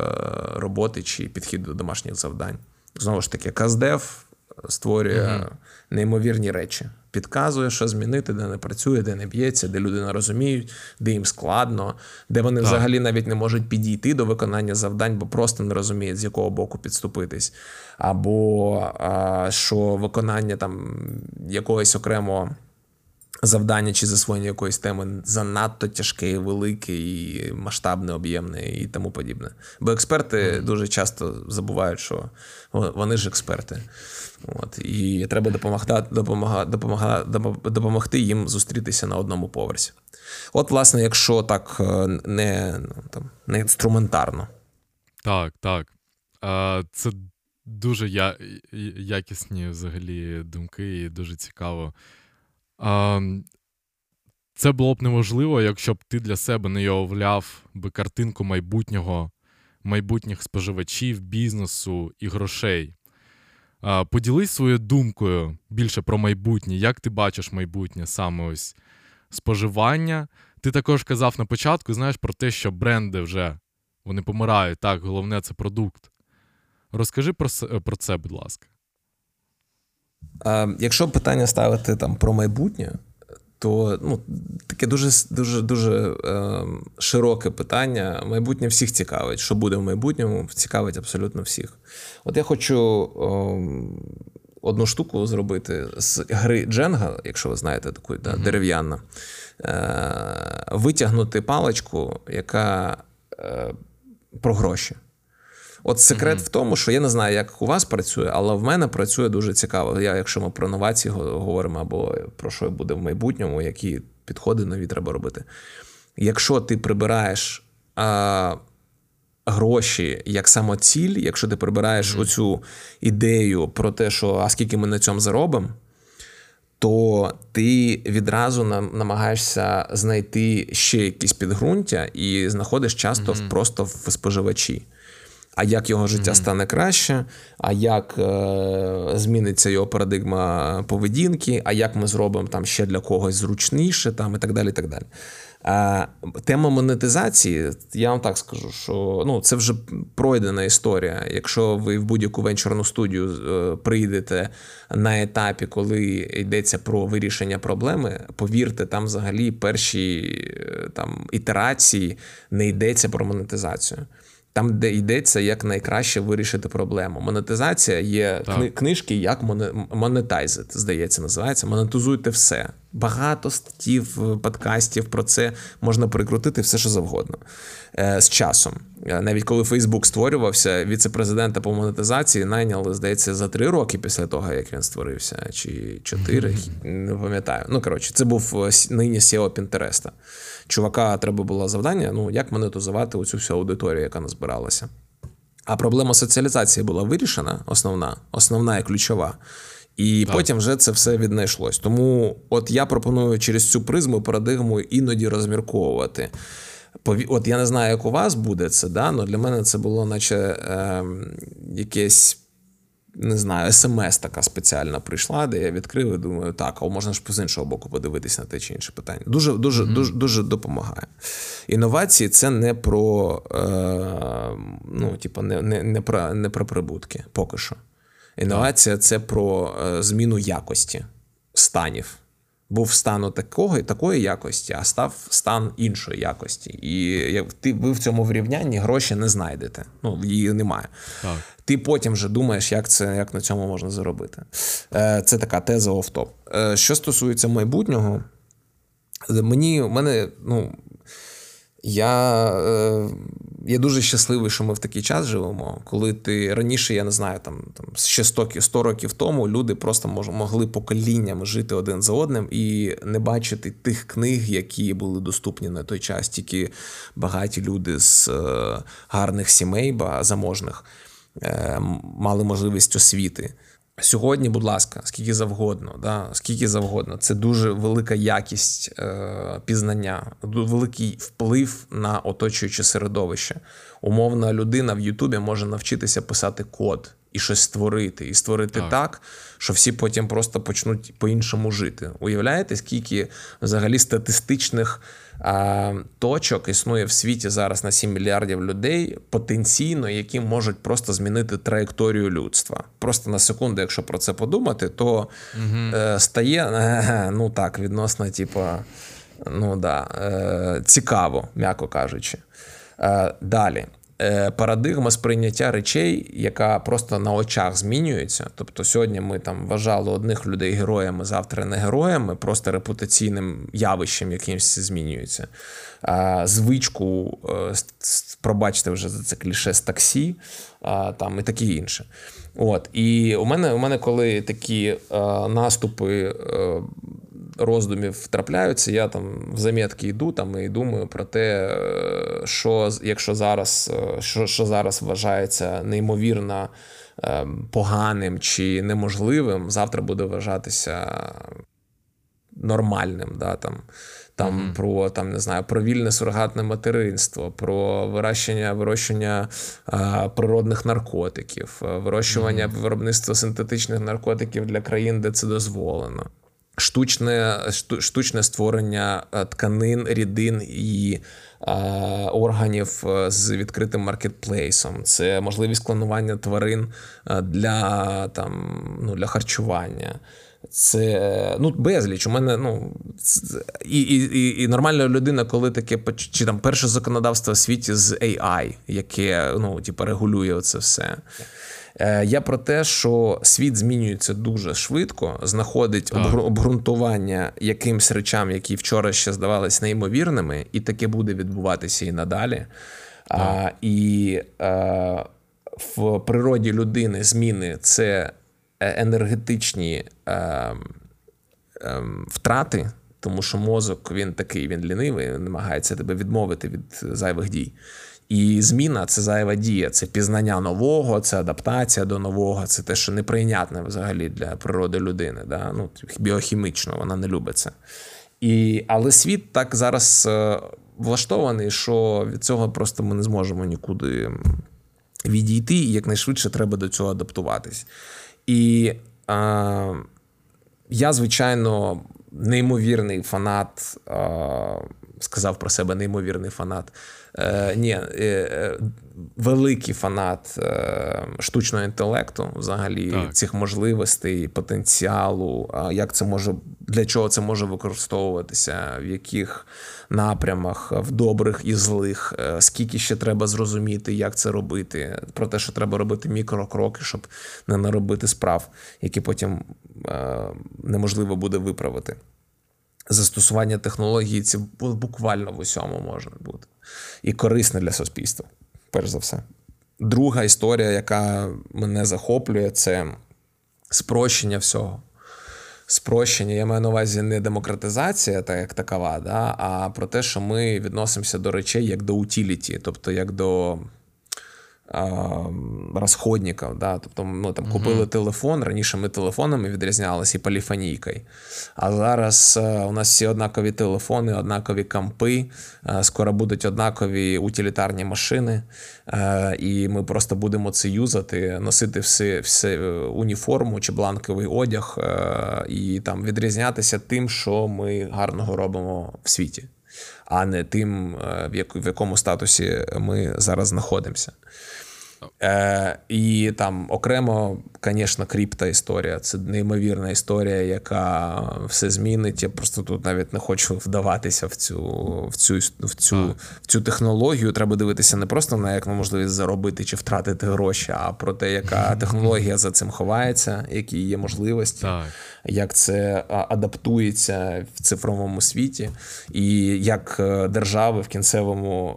роботи чи підхід до домашніх завдань. Знову ж таки, Каздев створює uh неймовірні речі. Підказує, що змінити, де не працює, де не б'ється, де люди не розуміють, де їм складно, де вони так. взагалі навіть не можуть підійти до виконання завдань, бо просто не розуміють, з якого боку підступитись. Або а, що виконання там якогось окремого завдання чи засвоєння якоїсь теми занадто тяжке, велике, і масштабне, об'ємне і тому подібне. Бо експерти mm-hmm. дуже часто забувають, що вони ж експерти. От, І треба допомогти, допомагати, допомагати, допомогти їм зустрітися на одному поверсі. От, власне, якщо так е, не ну, там, не інструментарно. Так, так. Це дуже я, якісні взагалі думки, і дуже цікаво. Це було б неможливо, якщо б ти для себе не уявляв би картинку майбутнього, майбутніх споживачів, бізнесу і грошей. Поділись своєю думкою більше про майбутнє, як ти бачиш майбутнє саме ось споживання. Ти також казав на початку, знаєш, про те, що бренди вже вони помирають. Так, головне це продукт. Розкажи про про це, будь ласка. Якщо питання ставити там про майбутнє, то ну, таке дуже дуже дуже е, широке питання. Майбутнє всіх цікавить. Що буде в майбутньому, цікавить абсолютно всіх. От я хочу е, одну штуку зробити з гри Дженга, якщо ви знаєте, таку да, дерев'яна, е, витягнути паличку, яка е, про гроші. От секрет mm-hmm. в тому, що я не знаю, як у вас працює, але в мене працює дуже цікаво. Я, Якщо ми про новації говоримо, або про що буде в майбутньому, які підходи нові треба робити. Якщо ти прибираєш а, гроші як самоціль, якщо ти прибираєш mm-hmm. оцю ідею про те, що а скільки ми на цьому заробимо, то ти відразу намагаєшся знайти ще якісь підґрунтя і знаходиш часто mm-hmm. просто в споживачі а як його життя mm-hmm. стане краще, а як е, зміниться його парадигма поведінки, а як ми зробимо там ще для когось зручніше, там і так далі. І так далі. Е, тема монетизації, я вам так скажу, що ну, це вже пройдена історія. Якщо ви в будь-яку венчурну студію е, прийдете на етапі, коли йдеться про вирішення проблеми, повірте, там взагалі перші е, там ітерації не йдеться про монетизацію. Там, де йдеться, як найкраще вирішити проблему. Монетизація є кни- книжки, як монетайзит, здається, називається. Монетизуйте все. Багато статтів, е, подкастів про це можна прикрутити все, що завгодно е, з часом. Е, навіть коли Фейсбук створювався, віце-президента по монетизації найняли, здається, за три роки після того, як він створився, чи чотири, не пам'ятаю. Ну коротше, це був нині SEO Пінтереста чувака треба було завдання, ну як монетизувати оцю всю аудиторію, яка назбиралася. А проблема соціалізації була вирішена, основна, основна і ключова. І так. потім вже це все віднайшлось. Тому от я пропоную через цю призму парадигму іноді розмірковувати. От я не знаю, як у вас буде це, да? але для мене це було, наче е, якесь не знаю, смс така спеціальна прийшла, де я відкрив і думаю, так, а можна ж з іншого боку подивитися на те чи інше питання. Дуже дуже, mm-hmm. дуже, дуже допомагає. Інновації це не про е, ну, типу, не, не, не, про, не про прибутки поки що. Інновація це про е, зміну якості станів був стану такого такої якості, а став стан іншої якості. І ти ви в цьому врівнянні гроші не знайдете. Ну її немає. Так. Ти потім вже думаєш, як це як на цьому можна заробити. Е, це така теза офтоп. Е, що стосується майбутнього, мені у мене, ну. Я е, я дуже щасливий, що ми в такий час живемо. Коли ти раніше, я не знаю, там там ще 100, 100 років тому люди просто мож, могли поколіннями жити один за одним і не бачити тих книг, які були доступні на той час. Тільки багаті люди з е, гарних сімей, ба заможних, е, мали можливість освіти. Сьогодні, будь ласка, скільки завгодно, да, скільки завгодно, це дуже велика якість е, пізнання, великий вплив на оточуюче середовище. Умовна людина в Ютубі може навчитися писати код і щось створити, і створити так. так, що всі потім просто почнуть по-іншому жити. Уявляєте, скільки взагалі статистичних точок існує в світі зараз на 7 мільярдів людей, потенційно, які можуть просто змінити траєкторію людства. Просто на секунду, якщо про це подумати, то угу. е, стає е, ну так, відносно, типу, ну да, е, цікаво, м'яко кажучи. Е, далі. Е, парадигма сприйняття речей, яка просто на очах змінюється. Тобто, сьогодні ми там вважали одних людей героями, завтра не героями, просто репутаційним явищем якимось змінюється. Звичку, е, пробачте вже за це кліше з таксі, там і таке інше. От І у мене, у мене коли такі е, наступи роздумів трапляються, я там в замітки йду там і думаю про те, е, що якщо зараз е, що, що зараз вважається неймовірно е, поганим чи неможливим, завтра буде вважатися нормальним. Да, там. Там mm-hmm. про там не знаю про вільне сурогатне материнство, про вирощення вирощення а, природних наркотиків, вирощування mm-hmm. виробництва синтетичних наркотиків для країн, де це дозволено штучне штучне створення е, тканин, рідин і е, органів е, з відкритим маркетплейсом. Це можливість клонування тварин для там, ну, для харчування. Це ну безліч. У мене ну і і, і, нормальна людина, коли таке чи там перше законодавство в світі з AI, яке ну, типу, регулює це все. Е, я про те, що світ змінюється дуже швидко, знаходить так. обґрунтування якимсь речам, які вчора ще здавались неймовірними, і таке буде відбуватися і надалі. А, І а, е, в природі людини зміни це е, енергетичні а, а, втрати. Тому що мозок він такий, він лінивий, намагається тебе відмовити від зайвих дій. І зміна це зайва дія, це пізнання нового, це адаптація до нового, це те, що неприйнятне взагалі для природи людини. Да? Ну, Біохімічно, вона не любить це. І, Але світ так зараз е, влаштований, що від цього просто ми не зможемо нікуди відійти, і якнайшвидше треба до цього адаптуватись. І а, я, звичайно, неймовірний фанат, а, сказав про себе неймовірний фанат. Е, Ні, е, е, великий фанат е, штучного інтелекту, взагалі так. цих можливостей, потенціалу, як це може для чого це може використовуватися, в яких напрямах, в добрих і злих, е, скільки ще треба зрозуміти, як це робити, про те, що треба робити мікрокроки, щоб не наробити справ, які потім е, неможливо буде виправити. Застосування технології це буквально в усьому може бути і корисне для суспільства, перш за все. Друга історія, яка мене захоплює, це спрощення всього. Спрощення, я маю на увазі не демократизація, так як такова, да, а про те, що ми відносимося до речей як до утіліті, тобто як до розходників. Да? Тобто ми там купили телефон. Раніше ми телефонами відрізнялися і поліфонійкою. А зараз е, у нас всі однакові телефони, однакові кампи, е, скоро будуть однакові утилітарні машини, е, і ми просто будемо це юзати, носити все, все уніформу чи бланковий одяг і там відрізнятися тим, що ми гарного робимо в світі. А не тим, в якому статусі ми зараз знаходимося. Е, І там окремо звісно, кріпта історія. Це неймовірна історія, яка все змінить. Я просто тут навіть не хочу вдаватися в цю в цю, в цю, в цю технологію. Треба дивитися не просто на як можливість заробити чи втратити гроші, а про те, яка технологія за цим ховається, які є можливості, так. Як це адаптується в цифровому світі, і як е, держави в кінцевому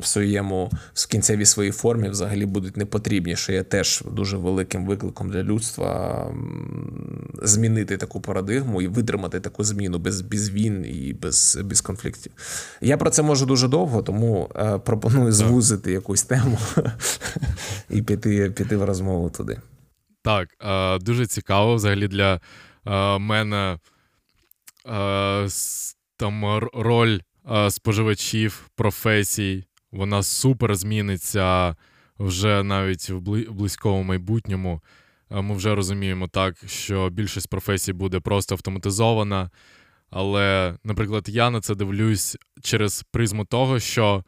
в своєму в кінцевій своїй формі взагалі будуть не потрібні, що є теж дуже великим викликом для людства змінити таку парадигму і витримати таку зміну без без війн і без без конфліктів. Я про це можу дуже довго, тому е, пропоную звузити якусь тему і піти, піти в розмову туди. Так, е, дуже цікаво взагалі для е, мене там роль споживачів, професій. Вона супер зміниться вже навіть в близькому майбутньому. Ми вже розуміємо так, що більшість професій буде просто автоматизована. Але, наприклад, я на це дивлюсь через призму того, що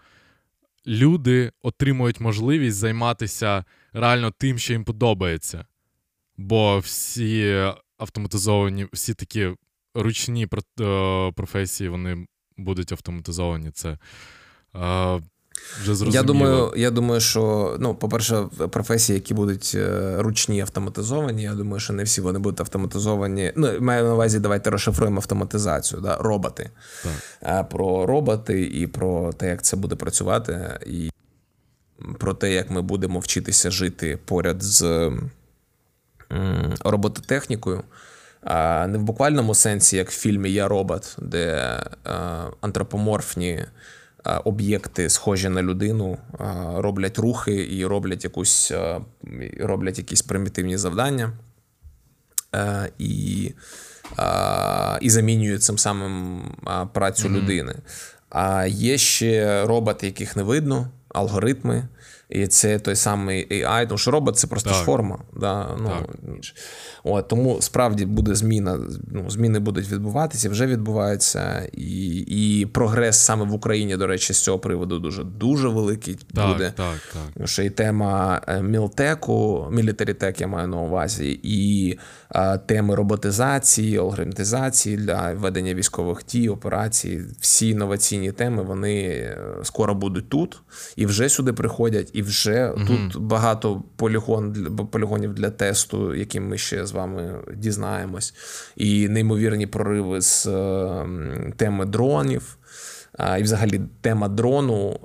люди отримують можливість займатися реально тим, що їм подобається. Бо всі автоматизовані, всі такі ручні е, професії, вони будуть автоматизовані. Це вже зрозуміло. Я думаю, я думаю, що ну, по-перше, професії, які будуть е, ручні автоматизовані, я думаю, що не всі вони будуть автоматизовані. Ну, маю на увазі, давайте розшифруємо автоматизацію, да, роботи. Так. Про роботи і про те, як це буде працювати, і про те, як ми будемо вчитися жити поряд з робототехнікою. Не в буквальному сенсі, як в фільмі Я робот, де антропоморфні об'єкти, схожі на людину, роблять рухи і роблять якусь роблять якісь примітивні завдання і і замінюють цим самим працю mm-hmm. людини. А є ще роботи, яких не видно, алгоритми. І це той самий AI, тому що робот це просто так. ж форма. Да? Ну, так. От, Тому справді буде зміна. Ну, Зміни будуть відбуватися, вже відбуваються. І і прогрес саме в Україні, до речі, з цього приводу дуже дуже великий так, буде. Так, так. Ще й тема мілтеку, мілітарітек я маю на увазі, і теми роботизації, алгоритмізації для ведення військових дій, операцій. Всі інноваційні теми вони е, скоро будуть тут і вже сюди приходять. І вже угу. тут багато полігон, полігонів для тесту, яким ми ще з вами дізнаємось, і неймовірні прориви з е, теми дронів. І, взагалі, тема дрону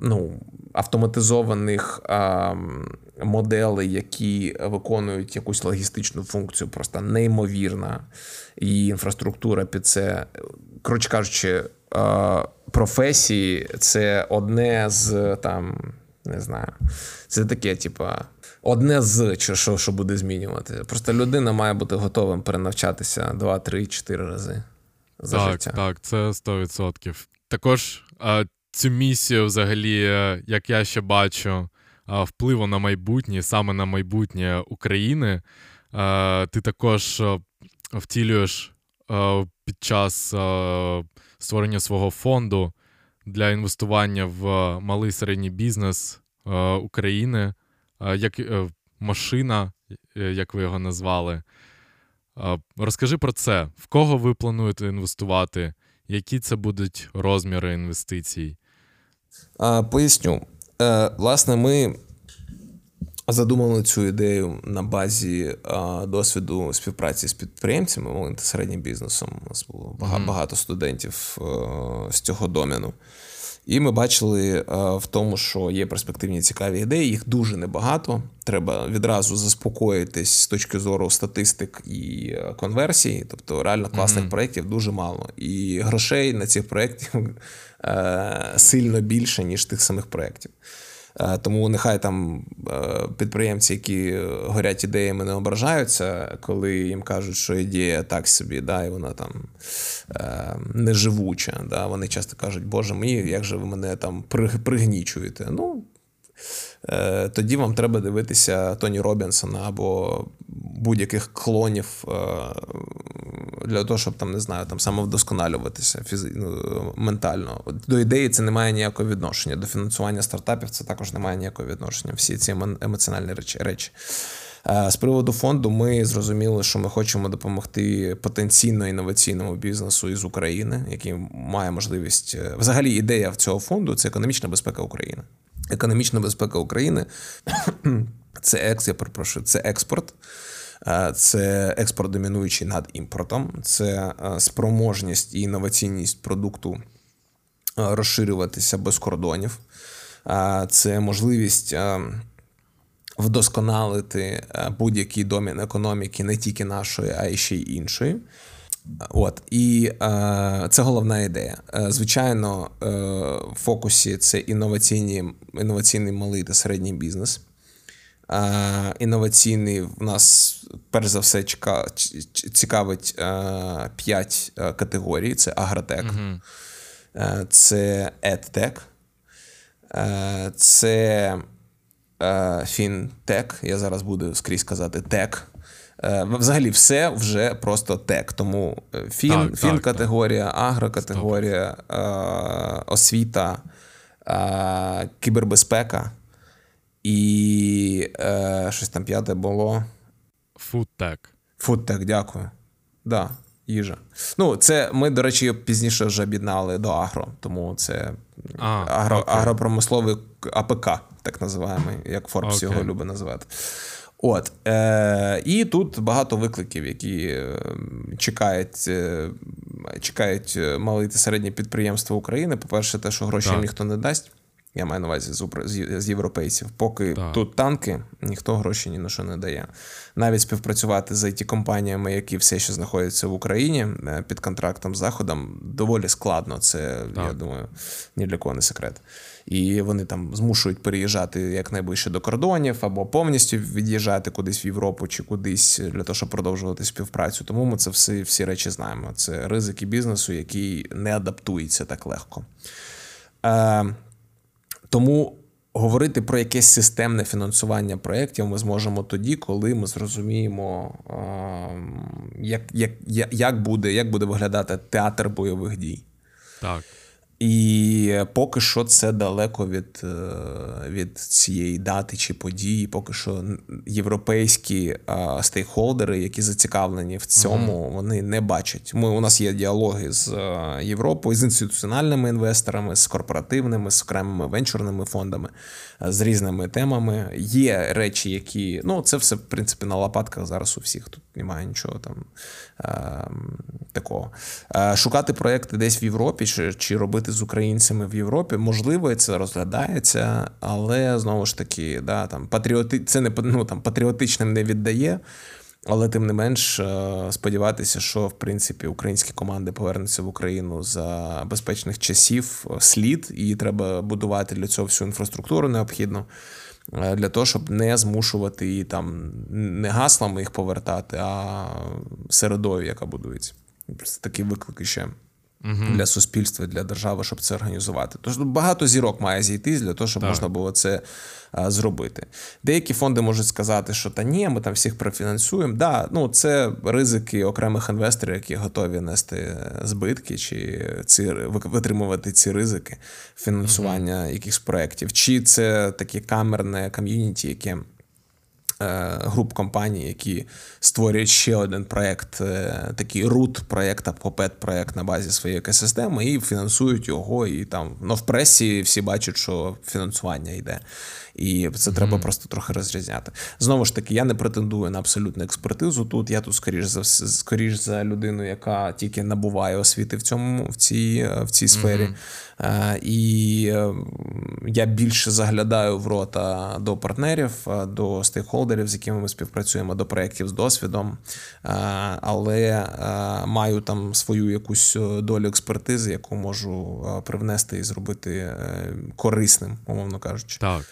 ну, автоматизованих моделей, які виконують якусь логістичну функцію, просто неймовірна. І інфраструктура під це, коротше кажучи, професії це одне з там, не знаю, це таке, типа. Одне з чи що що буде змінювати. Просто людина має бути готовим перенавчатися 2, 3, 4 рази за так, життя. Так, це 100%. Також а, цю місію, взагалі, е, як я ще бачу, впливу на майбутнє, саме на майбутнє України. Ти також втілюєш під час створення свого фонду для інвестування в малий середній бізнес України як е, машина, е, як ви його назвали. Розкажи про це. В кого ви плануєте інвестувати? Які це будуть розміри інвестицій? Поясню. Е, власне, ми задумали цю ідею на базі досвіду співпраці з підприємцями, малим та середнім бізнесом. У нас було багато студентів з цього домену. І ми бачили е, в тому, що є перспективні цікаві ідеї, їх дуже небагато. Треба відразу заспокоїтись з точки зору статистик і е, конверсії. Тобто реально класних mm-hmm. проєктів дуже мало. І грошей на цих проєктів е, сильно більше, ніж тих самих проєктів. Е, тому нехай там е, підприємці, які горять ідеями, не ображаються, коли їм кажуть, що ідея так собі, да, і вона там е, неживуча. Да, Вони часто кажуть, Боже мій, як же ви мене там пригнічуєте? Ну, тоді вам треба дивитися Тоні Робінсона або будь-яких клонів для того, щоб там не знаю, там самовдосконалюватися фізи... ну, ментально. До ідеї це не має ніякого відношення. До фінансування стартапів це також не має ніякого відношення. Всі ці емоціональні речі. З приводу фонду, ми зрозуміли, що ми хочемо допомогти потенційно інноваційному бізнесу із України, який має можливість е, взагалі ідея цього фонду це економічна безпека України. Економічна безпека України це екс, я перепрошую, це експорт. Е, це експорт домінуючий над імпортом, це е, спроможність і інноваційність продукту розширюватися без кордонів, це можливість вдосконалити е, будь-який домін економіки, не тільки нашої, а й ще й іншої. От і е, це головна ідея. Е, звичайно, е, в фокусі це інноваційний малий та середній бізнес. Е, інноваційний в нас, перш за все, чека, цікавить е, п'ять е, категорій: це агротек, угу. це едтек, це Е, фінтек. Я зараз буду скрізь казати тек. Е, взагалі, все вже просто тек. Тому е, фін, так, фін категорія, агрокатегорія, освіта, кібербезпека і щось там п'яте було. Фудтек. Фудтек, дякую. Да, їжа. Ну, це ми, до речі, пізніше вже об'єднали до агро, тому це а, агро, агропромисловий АПК так називаємо, як Форбс його любить називати. От е, і тут багато викликів, які е, чекають е, чекають мали та середні підприємства України. По-перше, те, що гроші їм ніхто не дасть. Я маю на увазі з з європейців. Поки так. тут танки, ніхто гроші ні на що не дає. Навіть співпрацювати з it компаніями, які все ще знаходяться в Україні е, під контрактом з Заходом, доволі складно. Це так. я думаю, ні для кого не секрет і вони там змушують переїжджати якнайближче до кордонів або повністю від'їжджати кудись в Європу чи кудись для того, щоб продовжувати співпрацю. Тому ми це всі, всі речі знаємо. Це ризики бізнесу, який не адаптується так легко. Е, Тому. Говорити про якесь системне фінансування проєктів ми зможемо тоді, коли ми зрозуміємо, як як, як, буде як буде виглядати театр бойових дій. Так. І поки що це далеко від е, від цієї дати чи події. Поки що європейські стейкхолдери, які зацікавлені в цьому, uh-huh. вони не бачать. Ми у нас є діалоги з е, Європою, з інституціональними інвесторами, з корпоративними, з окремими венчурними фондами, е, з різними темами. Є речі, які ну це все в принципі на лопатках зараз у всіх. Тут немає нічого там е, такого. Е, шукати проекти десь в Європі чи, чи робити з українцями в Європі. Можливо, це розглядається, але знову ж таки, да, там патріоти... це не ну, там, патріотичним не віддає. Але тим не менш е, сподіватися, що в принципі українські команди повернуться в Україну за безпечних часів слід, і треба будувати для цього всю інфраструктуру необхідну для того, щоб не змушувати її там не гаслами їх повертати, а середою, яка будується. Такі виклики ще угу. для суспільства, для держави, щоб це організувати. Тож багато зірок має зійти для того, щоб так. можна було це а, зробити. Деякі фонди можуть сказати, що та ні, ми там всіх профінансуємо. Да, ну це ризики окремих інвесторів, які готові нести збитки чи ці витримувати ці ризики фінансування угу. якихось проєктів. Чи це таке камерне ком'юніті, яке. Е, груп компаній, які створюють ще один проект, е, такий рут або ПОПЕТ-проект на базі своєї екосистеми, і фінансують його. І там ну, в пресі всі бачать, що фінансування йде. І це mm-hmm. треба просто трохи розрізняти. Знову ж таки, я не претендую на абсолютну експертизу. Тут я тут скоріш за скоріш за людину, яка тільки набуває освіти в цьому в цій в цій сфері. Mm-hmm. І е, я більше заглядаю в рота до партнерів, до стейкхолдерів, з якими ми співпрацюємо, до проєктів з досвідом, але маю там свою якусь е, долю експертизи, яку можу привнести і зробити е, корисним, умовно кажучи. Так.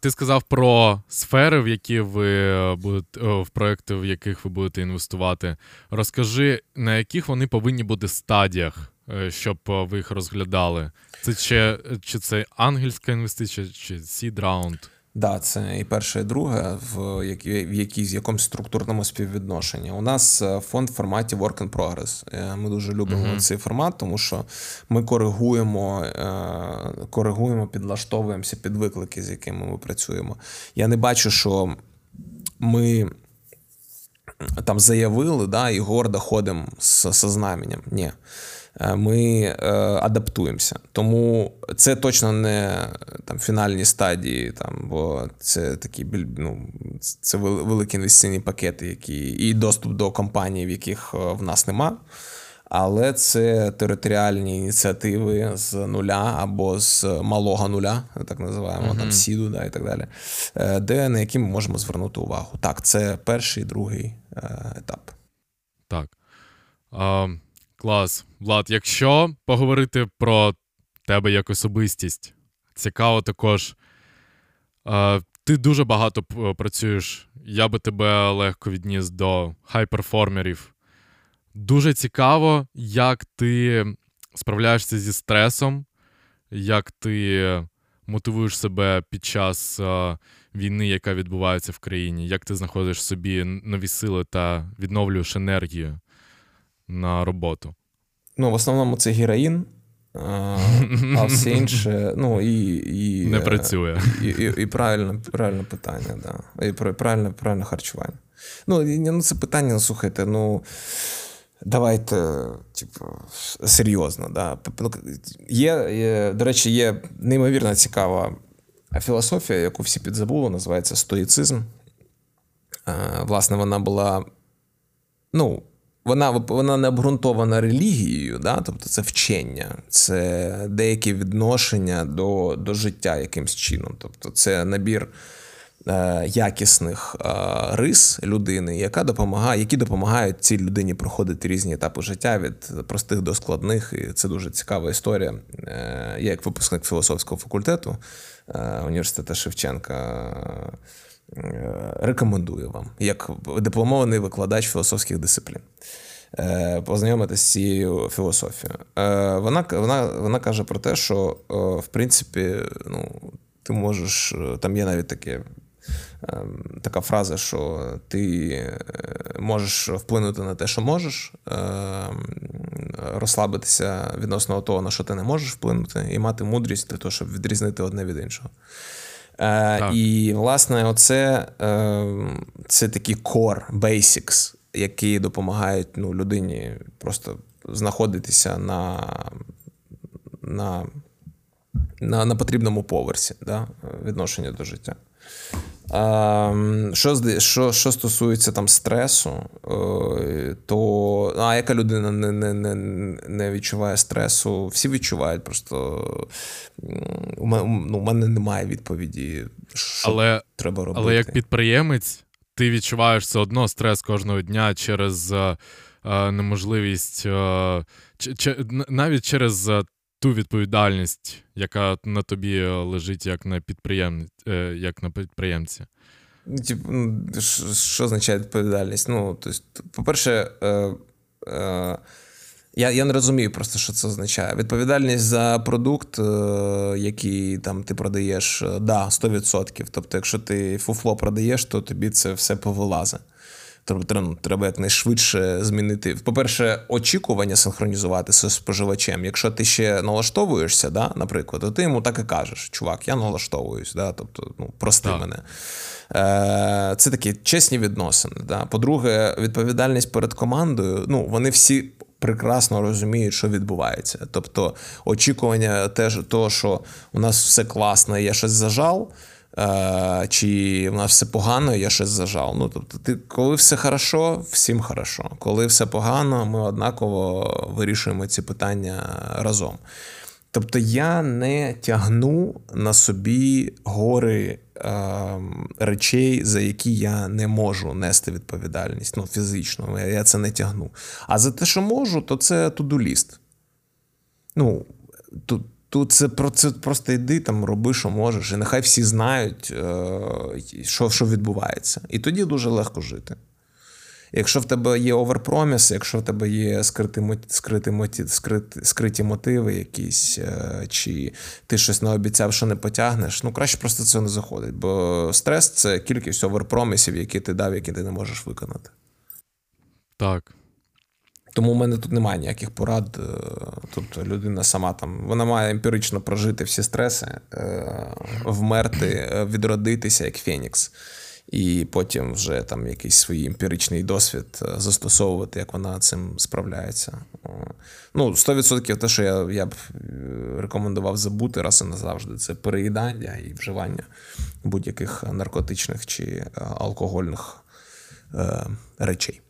Ти сказав про сфери, в які ви будете в проекти, в яких ви будете інвестувати. Розкажи, на яких вони повинні бути стадіях, е, щоб ви їх розглядали? Це чи, чи це ангельська інвестиція, чи seed раунд? Да, це і перше, і друге, в які, в якійсь якомусь структурному співвідношенні. У нас е, фонд в форматі Work in Progress. Е, ми дуже любимо uh-huh. цей формат, тому що ми коригуємо, е, коригуємо, підлаштовуємося під виклики, з якими ми працюємо. Я не бачу, що ми там заявили, да, і гордо ходимо з, з знаменем. Ні. Е, ми е, адаптуємося. Тому це точно не там фінальні стадії, там, бо це такі ну, це великі інвестиційні пакети, які і доступ до компаній, в яких е, в нас нема. Але це територіальні ініціативи з нуля або з малого нуля, так називаємо, uh-huh. там сіду да, і так далі, де на які ми можемо звернути увагу. Так, це перший другий етап. Так. Um... Клас. Влад, якщо поговорити про тебе як особистість, цікаво також. Е, ти дуже багато працюєш. Я би тебе легко відніс до хайперформерів. Дуже цікаво, як ти справляєшся зі стресом, як ти мотивуєш себе під час е, війни, яка відбувається в країні, як ти знаходиш собі нові сили та відновлюєш енергію на роботу? Ну, в основному це героїн, а все інше, ну і. і Не працює. І і, і правильне правильне питання, да. І правильне правильне харчування. Ну, ну, це питання, ну, слухайте, ну. Давайте, типу, серйозно. Да. Ну, є, є, До речі, є неймовірно цікава філософія, яку всі підзабули, називається стоїцизм. Власне, вона була. ну, вона вона не обґрунтована релігією, да? тобто це вчення, це деякі відношення до до життя якимсь чином. Тобто це набір е, якісних е, рис людини, яка допомагає, які допомагають цій людині проходити різні етапи життя від простих до складних. І це дуже цікава історія. Е, я, як випускник філософського факультету е, університету Шевченка. Е, рекомендую вам, як дипломований викладач філософських дисциплін. Е, познайомитися з цією філософією. Е, вона вона, вона каже про те, що в принципі, ну, ти можеш, там є навіть таке. Така фраза, що ти можеш вплинути на те, що можеш, розслабитися відносно того, на що ти не можеш вплинути, і мати мудрість для того, щоб відрізнити одне від іншого. Так. І, власне, оце це такі core, basics, які допомагають ну, людині просто знаходитися на на, на, на потрібному поверсі да, відношення до життя. Що що, що стосується там стресу, е, то а яка людина не не, не, не відчуває стресу, всі відчувають. Просто у мене, ну, у мене немає відповіді, що але, треба робити. Але як підприємець, ти відчуваєш все одно стрес кожного дня через е, е неможливість, ч, навіть через ту відповідальність, яка на тобі лежить як на підприєм... Е, як на підприємці. Ну, типу, ну, що означає відповідальність? Ну, тобто, по-перше, е, е, я я не розумію просто, що це означає. Відповідальність за продукт, який там ти продаєш, да, 100%. Тобто, якщо ти фуфло продаєш, то тобі це все повилазить. Треба треба якнайшвидше змінити. По-перше, очікування синхронізувати з споживачем. Якщо ти ще налаштовуєшся, да, наприклад, то ти йому так і кажеш: чувак, я налаштовуюсь, да, тобто, ну, прости так. мене. Е, Це такі чесні відносини. Да. По-друге, відповідальність перед командою. Ну, вони всі. Прекрасно розуміють, що відбувається. Тобто очікування теж того, що у нас все класно, я щось зажав, чи в нас все погано, я щось зажав. Ну, тобто, ти, коли все хорошо, всім хорошо. Коли все погано, ми однаково вирішуємо ці питання разом. Тобто я не тягну на собі гори е, речей, за які я не можу нести відповідальність ну, фізично. Я це не тягну. А за те, що можу, то це тудуліст. Ну, тут Тут це про це просто йди там, роби, що можеш, і нехай всі знають, е, що що відбувається. І тоді дуже легко жити. Якщо в тебе є оверпроміс, якщо в тебе є скриті скриті, скриті, скриті мотиви, якісь, е, чи ти щось наобіцяв, що не потягнеш, ну краще просто це не заходить. Бо стрес це кількість оверпромісів, які ти дав, які ти не можеш виконати. Так. Тому в мене тут немає ніяких порад. Е, тут людина сама там вона має емпірично прожити всі стреси, е, вмерти, відродитися як Фенікс і потім вже там якийсь свій емпіричний досвід е, застосовувати, як вона цим справляється. Ну, 100% те, що я я б е, рекомендував забути раз і назавжди, це переїдання і вживання будь-яких наркотичних чи е, алкогольних е, речей.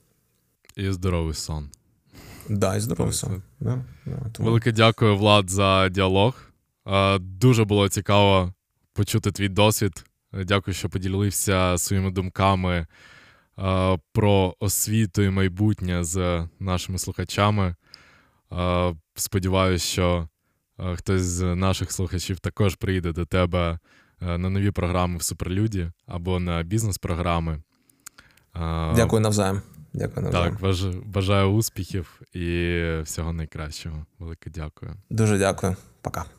І здоровий сон. Да, і здоровий. Да, да, тому... Велике дякую, Влад, за діалог. Дуже було цікаво почути твій досвід. Дякую, що поділився своїми думками про освіту і майбутнє з нашими слухачами. Сподіваюсь, що хтось з наших слухачів також прийде до тебе на нові програми в Суперлюді або на бізнес-програми. Дякую навзаєм. Дякую на Так, бажаю успіхів і всього найкращого. Велике дякую. Дуже дякую. Пока.